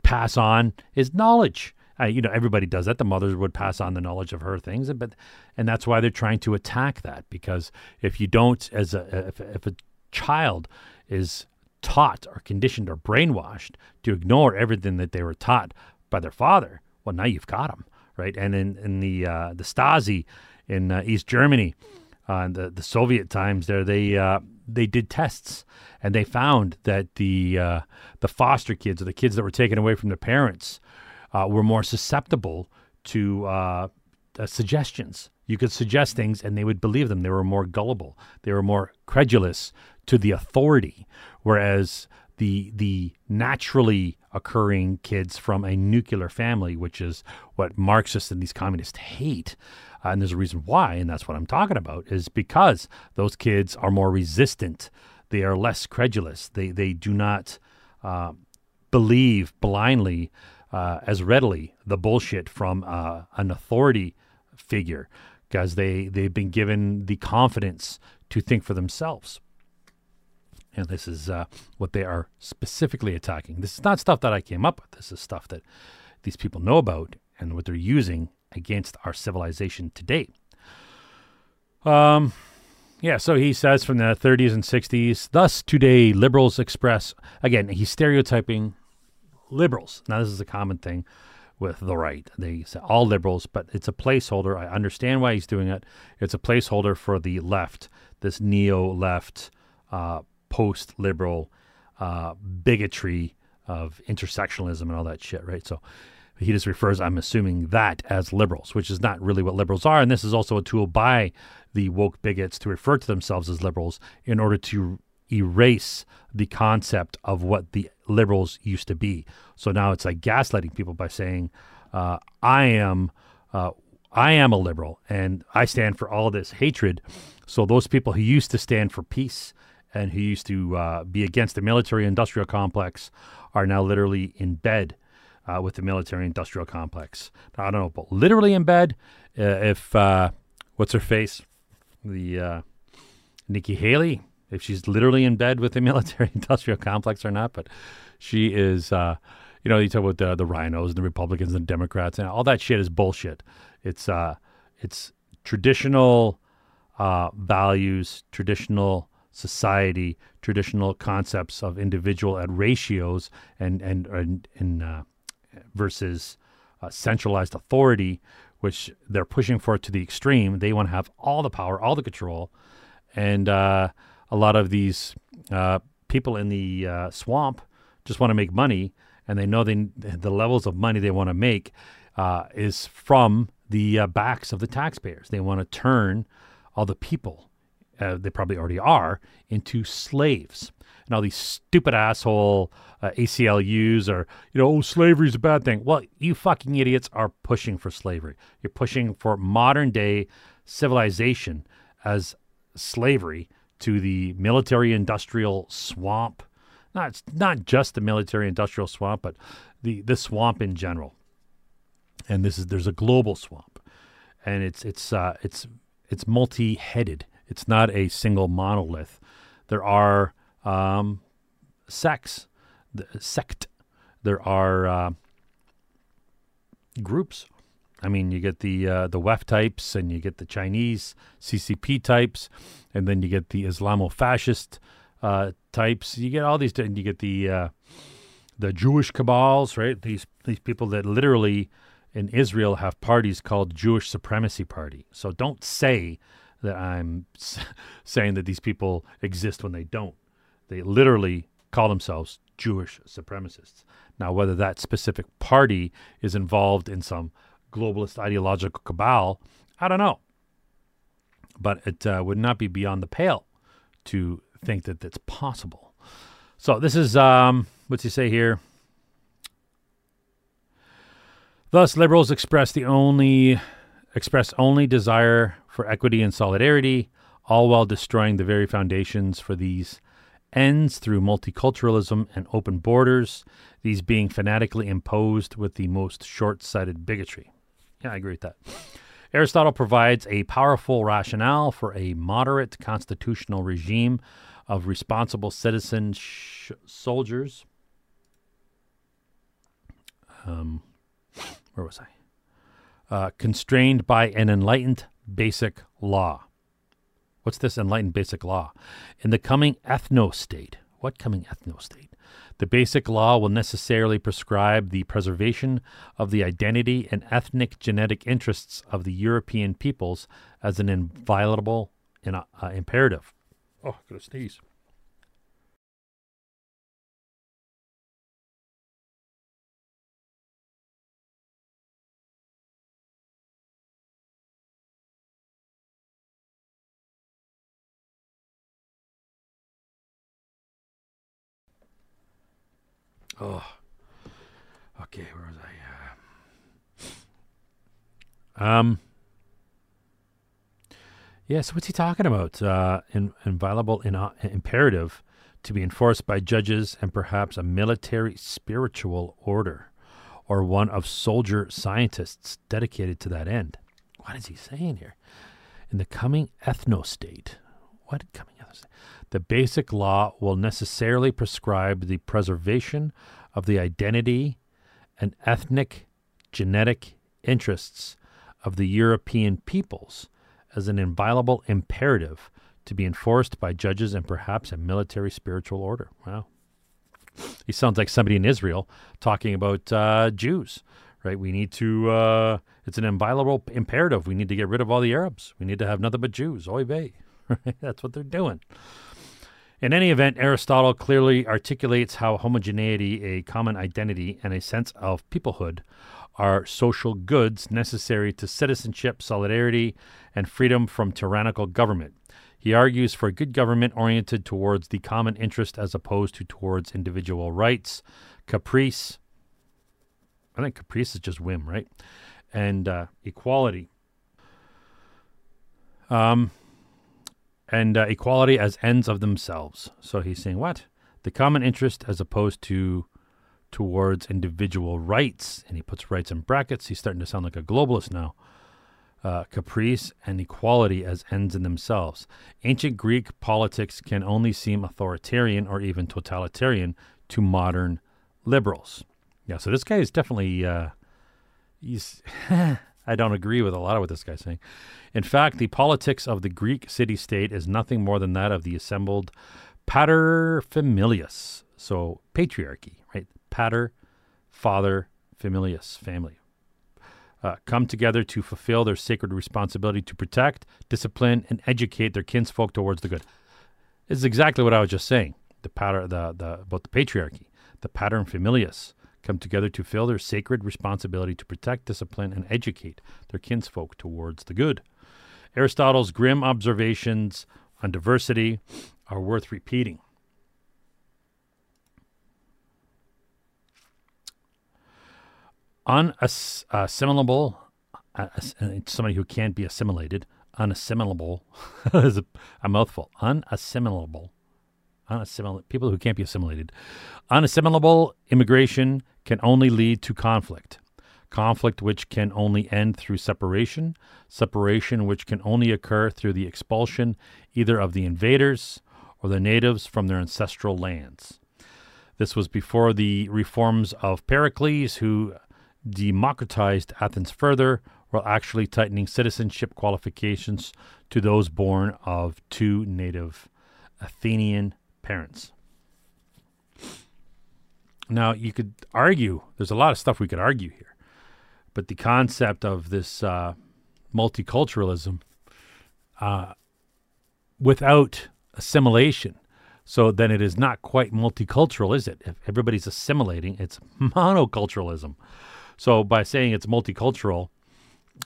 pass on his knowledge. Uh, you know, everybody does that. The mothers would pass on the knowledge of her things, but and that's why they're trying to attack that because if you don't, as a if, if a child is taught or conditioned or brainwashed to ignore everything that they were taught by their father, well, now you've got them, right? And in in the uh, the Stasi in uh, East Germany, uh, the the Soviet times, there they uh, they did tests and they found that the uh, the foster kids or the kids that were taken away from their parents uh, were more susceptible to uh, suggestions. You could suggest things and they would believe them. They were more gullible. They were more credulous to the authority, whereas the the naturally occurring kids from a nuclear family, which is what Marxists and these communists hate, uh, and there's a reason why, and that's what I'm talking about, is because those kids are more resistant. They are less credulous. They they do not uh, believe blindly uh, as readily the bullshit from uh, an authority figure because they they've been given the confidence to think for themselves. And this is uh, what they are specifically attacking. This is not stuff that I came up with. This is stuff that these people know about and what they're using against our civilization today. Um, yeah, so he says from the 30s and 60s, thus today liberals express, again, he's stereotyping liberals. Now, this is a common thing with the right. They say all liberals, but it's a placeholder. I understand why he's doing it. It's a placeholder for the left, this neo left, uh, post liberal uh, bigotry of intersectionalism and all that shit, right? So he just refers, I'm assuming, that as liberals, which is not really what liberals are. And this is also a tool by the woke bigots to refer to themselves as liberals in order to erase the concept of what the liberals used to be. So now it's like gaslighting people by saying, uh, "I am, uh, I am a liberal, and I stand for all this hatred." So those people who used to stand for peace and who used to uh, be against the military-industrial complex are now literally in bed uh, with the military-industrial complex. Now, I don't know, but literally in bed. Uh, if uh, what's her face, the Nikki Haley if she's literally in bed with the military industrial complex or not, but she is. Uh, you know, you talk about the, the RINOs and the Republicans and Democrats and all that shit is bullshit. It's uh, it's traditional uh, values, traditional society, traditional concepts of individual at ratios and and and, and uh, versus uh, centralized authority, which they're pushing for to the extreme. They want to have all the power, all the control, and uh, a lot of these uh, people in the uh, swamp just want to make money, and they know they, the levels of money they want to make uh, is from the uh, backs of the taxpayers. They want to turn all the people, uh, they probably already are, into slaves. And all these stupid asshole uh, ACLUs are, you know, oh, slavery is a bad thing. Well, you fucking idiots are pushing for slavery. You're pushing for modern day civilization as slavery to the military industrial swamp. Not it's not just the military industrial swamp, but the the swamp in general. And this is there's a global swamp, and it's it's uh, it's it's multi-headed. It's not a single monolith. There are um, sects, sect. There are uh, groups. I mean, you get the uh, the WEF types, and you get the Chinese CCP types, and then you get the Islamo-fascist uh, types. You get all these. You get the uh, the Jewish cabals, right? These these people that literally in Israel have parties called Jewish Supremacy Party. So don't say that I'm saying that these people exist when they don't. They literally call themselves Jewish supremacists. Now, whether that specific party is involved in some globalist ideological cabal, I don't know. But it uh, would not be beyond the pale to think that that's possible. So this is um, what's he say here? Thus, liberals express the only express only desire for equity and solidarity, all while destroying the very foundations for these ends through multiculturalism and open borders, these being fanatically imposed with the most short sighted bigotry. Yeah, I agree with that. Aristotle provides a powerful rationale for a moderate constitutional regime of responsible citizen sh- soldiers. Um, where was I? Uh, constrained by an enlightened basic law. What's this enlightened basic law? In the coming ethno state, what coming ethno state? The basic law will necessarily prescribe the preservation of the identity and ethnic genetic interests of the European peoples as an inviolable uh, imperative. Oh, I'm going to sneeze. Oh, okay. Where was I? Uh, um. Yeah. So what's he talking about? Uh, in, inviolable, in, uh, imperative to be enforced by judges and perhaps a military spiritual order, or one of soldier scientists dedicated to that end. What is he saying here? In the coming ethno state. What coming ethno state? The basic law will necessarily prescribe the preservation of the identity and ethnic genetic interests of the European peoples as an inviolable imperative to be enforced by judges and perhaps a military spiritual order. Wow. He sounds like somebody in Israel talking about uh, Jews, right? We need to, uh, it's an inviolable imperative. We need to get rid of all the Arabs. We need to have nothing but Jews. Oy vey. That's what they're doing. In any event, Aristotle clearly articulates how homogeneity, a common identity, and a sense of peoplehood are social goods necessary to citizenship, solidarity, and freedom from tyrannical government. He argues for good government oriented towards the common interest as opposed to towards individual rights, caprice. I think caprice is just whim, right? And uh, equality. Um, and uh, equality as ends of themselves. So he's saying what? The common interest as opposed to towards individual rights. And he puts rights in brackets. He's starting to sound like a globalist now. Uh, caprice and equality as ends in themselves. Ancient Greek politics can only seem authoritarian or even totalitarian to modern liberals. Yeah, so this guy is definitely uh, he's I don't agree with a lot of what this guy's saying. In fact, the politics of the Greek city state is nothing more than that of the assembled paterfamilias. So, patriarchy, right? Pater, father, familias, family. Uh, come together to fulfill their sacred responsibility to protect, discipline, and educate their kinsfolk towards the good. This is exactly what I was just saying. The pater, the, the about the patriarchy, the paterfamilias come together to fill their sacred responsibility to protect, discipline, and educate their kinsfolk towards the good. Aristotle's grim observations on diversity are worth repeating. Unassimilable, somebody who can't be assimilated, unassimilable is a, a mouthful. Unassimilable, unassimil- people who can't be assimilated. Unassimilable immigration can only lead to conflict. Conflict which can only end through separation, separation which can only occur through the expulsion either of the invaders or the natives from their ancestral lands. This was before the reforms of Pericles, who democratized Athens further while actually tightening citizenship qualifications to those born of two native Athenian parents. Now, you could argue, there's a lot of stuff we could argue here, but the concept of this uh, multiculturalism uh, without assimilation, so then it is not quite multicultural, is it? If everybody's assimilating, it's monoculturalism. So by saying it's multicultural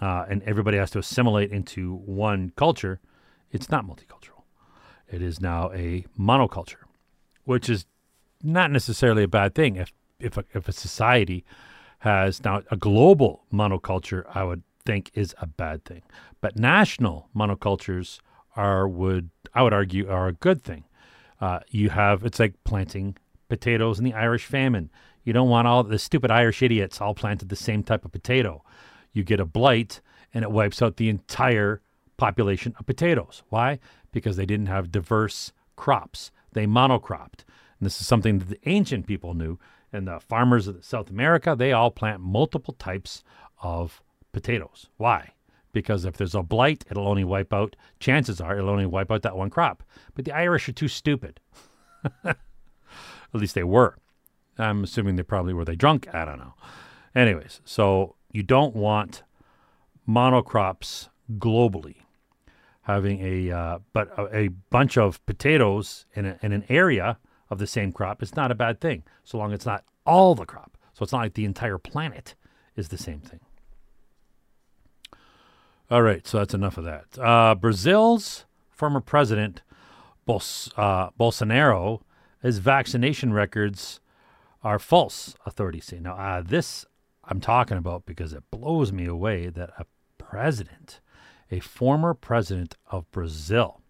uh, and everybody has to assimilate into one culture, it's not multicultural. It is now a monoculture, which is not necessarily a bad thing. If if a, if a society has now a global monoculture, I would think is a bad thing. But national monocultures are would I would argue are a good thing. Uh, you have it's like planting potatoes in the Irish famine. You don't want all the stupid Irish idiots all planted the same type of potato. You get a blight and it wipes out the entire population of potatoes. Why? Because they didn't have diverse crops. They monocropped. And this is something that the ancient people knew. And the farmers of South America, they all plant multiple types of potatoes. Why? Because if there's a blight, it'll only wipe out, chances are, it'll only wipe out that one crop. But the Irish are too stupid. At least they were. I'm assuming they probably were they drunk. I don't know. Anyways, so you don't want monocrops globally having a uh, but a, a, bunch of potatoes in, a, in an area of the same crop is not a bad thing so long as it's not all the crop. So it's not like the entire planet is the same thing. All right so that's enough of that. Uh, brazil's former president uh, bolsonaro his vaccination records are false authorities. Say now uh, this i'm talking about because it blows me away that a president a former president of Brazil.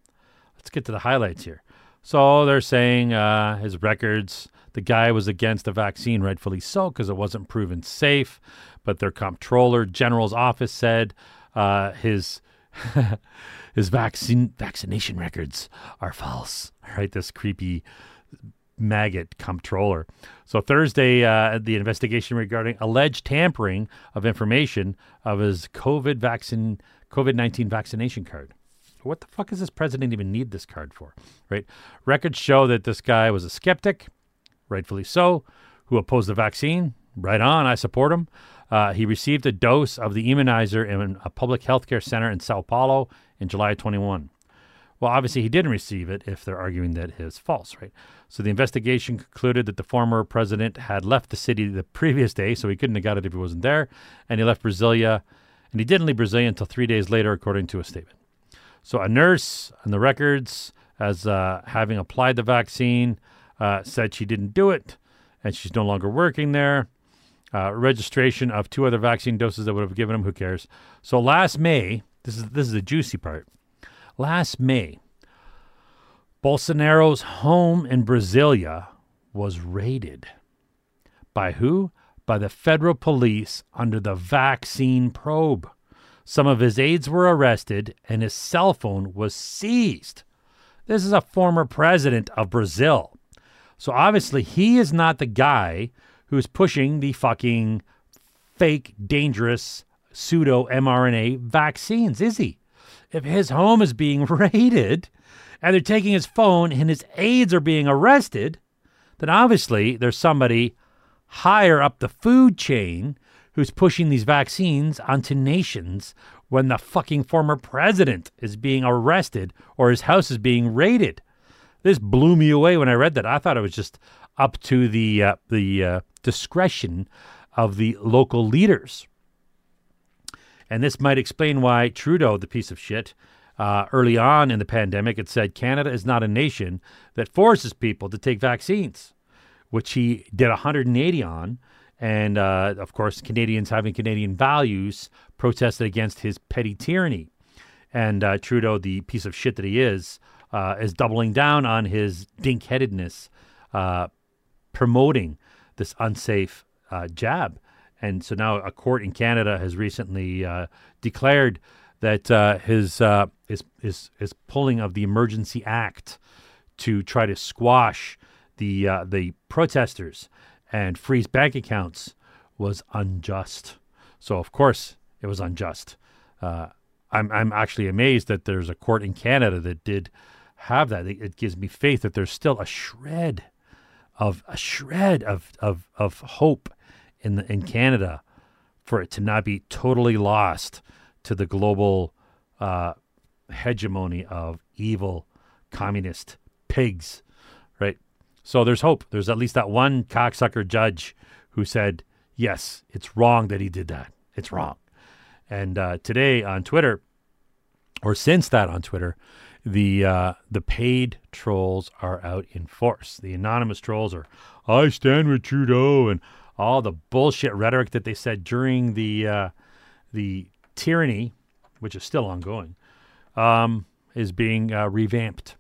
Let's get to the highlights here. So they're saying uh, his records, the guy was against the vaccine, rightfully so, because it wasn't proven safe. But their comptroller general's office said uh, his his vaccine vaccination records are false. Right, this creepy maggot comptroller. So Thursday, uh, the investigation regarding alleged tampering of information of his COVID vaccine COVID 19 vaccination card. What the fuck does this president even need this card for? Right? Records show that this guy was a skeptic, rightfully so, who opposed the vaccine. Right on, I support him. Uh, he received a dose of the immunizer in a public health care center in Sao Paulo in July 21. Well, obviously, he didn't receive it if they're arguing that it's false, right? So the investigation concluded that the former president had left the city the previous day, so he couldn't have got it if he wasn't there, and he left Brasilia and he didn't leave Brazil until three days later, according to a statement. So a nurse on the records, as uh, having applied the vaccine, uh, said she didn't do it, and she's no longer working there. Uh, registration of two other vaccine doses that would have given him. Who cares? So last May, this is this is the juicy part. Last May, Bolsonaro's home in Brasilia was raided. By who? by the federal police under the vaccine probe. Some of his aides were arrested and his cell phone was seized. This is a former president of Brazil. So obviously, he is not the guy who's pushing the fucking fake, dangerous pseudo mRNA vaccines, is he? If his home is being raided and they're taking his phone and his aides are being arrested, then obviously there's somebody higher up the food chain who's pushing these vaccines onto nations when the fucking former president is being arrested or his house is being raided. This blew me away when I read that. I thought it was just up to the uh, the uh, discretion of the local leaders. And this might explain why Trudeau, the piece of shit, uh, early on in the pandemic, had said Canada is not a nation that forces people to take vaccines which he did 180 on. And uh, of course, Canadians having Canadian values protested against his petty tyranny. And uh, Trudeau, the piece of shit that he is, uh, is doubling down on his dink-headedness, uh, promoting this unsafe uh, jab. And so now a court in Canada has recently uh, declared that uh, his, uh, his, his, his pulling of the Emergency Act to try to squash the, uh, the protesters and freeze bank accounts was unjust. So, of course, it was unjust. Uh, I'm, I'm actually amazed that there's a court in Canada that did have that. It, it gives me faith that there's still a shred of a shred of, of, of hope in the, in Canada for it to not be totally lost to the global uh, hegemony of evil communist pigs, right? So there's hope. There's at least that one cocksucker judge who said, yes, it's wrong that he did that. It's wrong. And uh, today on Twitter, or since that on Twitter, the uh, the paid trolls are out in force. The anonymous trolls are, I stand with Trudeau, and all the bullshit rhetoric that they said during the uh, the tyranny, which is still ongoing, um, is being uh, revamped,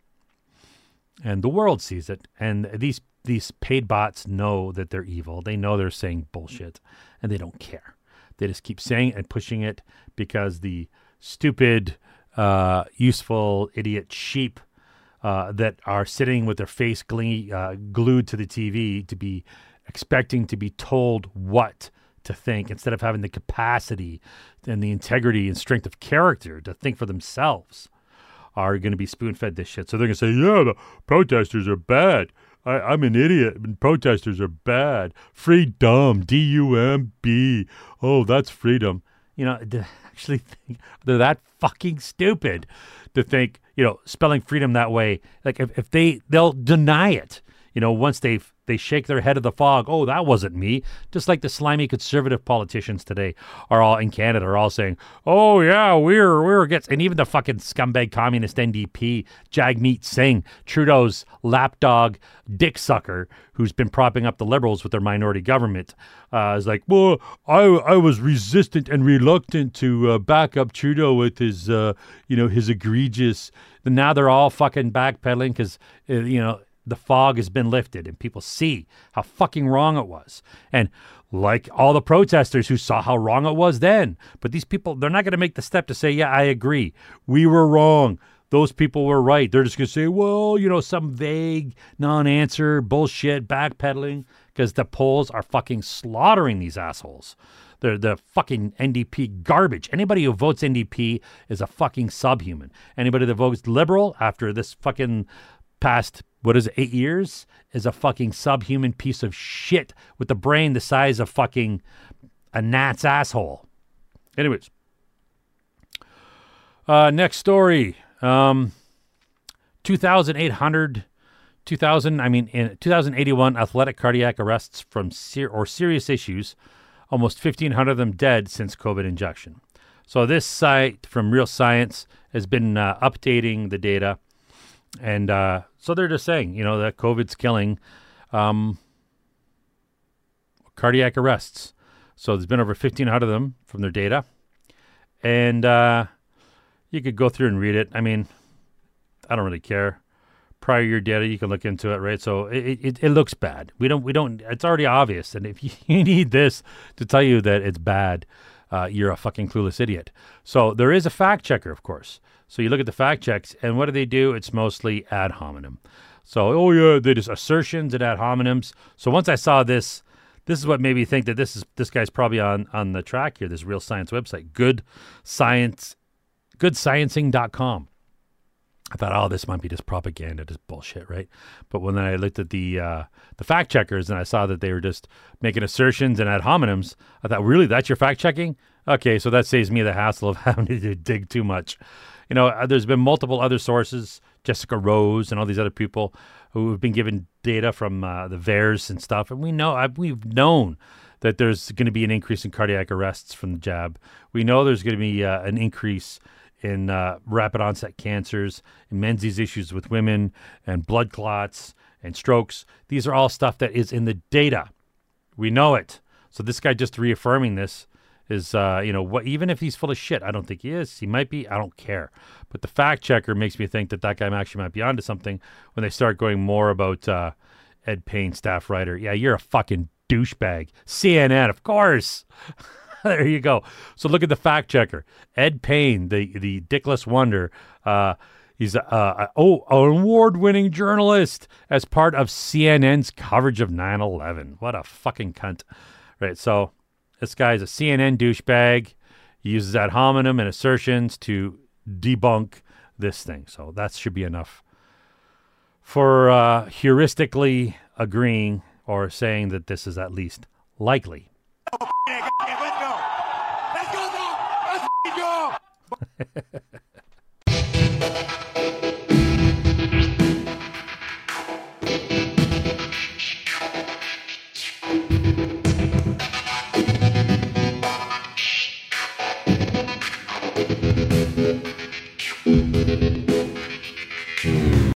and the world sees it. And these these paid bots know that they're evil. They know they're saying bullshit, and they don't care. They just keep saying and pushing it because the stupid uh, useful idiot sheep uh, that are sitting with their face glee, uh, glued to the TV to be expecting to be told what to think instead of having the capacity and the integrity and strength of character to think for themselves are going to be spoon fed this shit. So they're going to say, yeah, the protesters are bad. I, am an idiot protesters are bad. Freedom, D U M B. Oh, that's freedom. You know, to actually think they're that fucking stupid to think, you know, spelling freedom that way. Like if, if they they'll deny it, you know, once they they shake their head of the fog. Oh, that wasn't me. Just like the slimy conservative politicians today are all in Canada are all saying, "Oh yeah, we're we're gets," and even the fucking scumbag communist NDP Jagmeet Singh, Trudeau's lapdog dick sucker, who's been propping up the Liberals with their minority government, uh, is like, "Well, I I was resistant and reluctant to uh, back up Trudeau with his uh, you know his egregious." Now they're all fucking backpedaling because uh, you know the fog has been lifted and people see how fucking wrong it was. And like all the protesters who saw how wrong it was then, but these people, they're not going to make the step to say, yeah, I agree. We were wrong. Those people were right. They're just going to say, well, you know, some vague non answer, bullshit, backpedaling, because the polls are fucking slaughtering these assholes. They're the fucking NDP garbage. Anybody who votes NDP is a fucking subhuman. Anybody that votes liberal after this fucking past what is it, eight years is a fucking subhuman piece of shit with the brain the size of fucking a gnat's asshole. Anyways, uh, next story. Um, 2,800, 2,000, I mean, in 2081 athletic cardiac arrests from ser- or serious issues, almost 1,500 of them dead since COVID injection. So this site from Real Science has been uh, updating the data and uh, so they're just saying, you know, that COVID's killing um, cardiac arrests. So there's been over 1,500 of them from their data. And uh, you could go through and read it. I mean, I don't really care. Prior year data, you can look into it, right? So it, it, it looks bad. We don't, we don't, it's already obvious. And if you need this to tell you that it's bad, uh, you're a fucking clueless idiot. So there is a fact checker, of course. So you look at the fact checks, and what do they do? It's mostly ad hominem. So, oh yeah, they just assertions and ad hominems. So once I saw this, this is what made me think that this is this guy's probably on on the track here. This real science website, good science, goodsciencing.com. I thought, oh, this might be just propaganda, just bullshit, right? But when I looked at the uh, the fact checkers and I saw that they were just making assertions and ad hominems, I thought, really, that's your fact checking? Okay, so that saves me the hassle of having to dig too much you know, uh, there's been multiple other sources, Jessica Rose and all these other people who have been given data from uh, the VAERS and stuff, and we know I've, we've known that there's going to be an increase in cardiac arrests from the jab. We know there's going to be uh, an increase in uh, rapid onset cancers, menses issues with women, and blood clots and strokes. These are all stuff that is in the data. We know it. So this guy just reaffirming this is uh, you know what even if he's full of shit i don't think he is he might be i don't care but the fact checker makes me think that that guy actually might be onto something when they start going more about uh, ed payne staff writer yeah you're a fucking douchebag cnn of course there you go so look at the fact checker ed payne the the dickless wonder uh, He's a, uh, oh, an award-winning journalist as part of CNN's coverage of 9/11. What a fucking cunt, right? So this guy's a CNN douchebag. He uses ad hominem and assertions to debunk this thing. So that should be enough for uh, heuristically agreeing or saying that this is at least likely. Let's go! Let's go, dog! Let's go!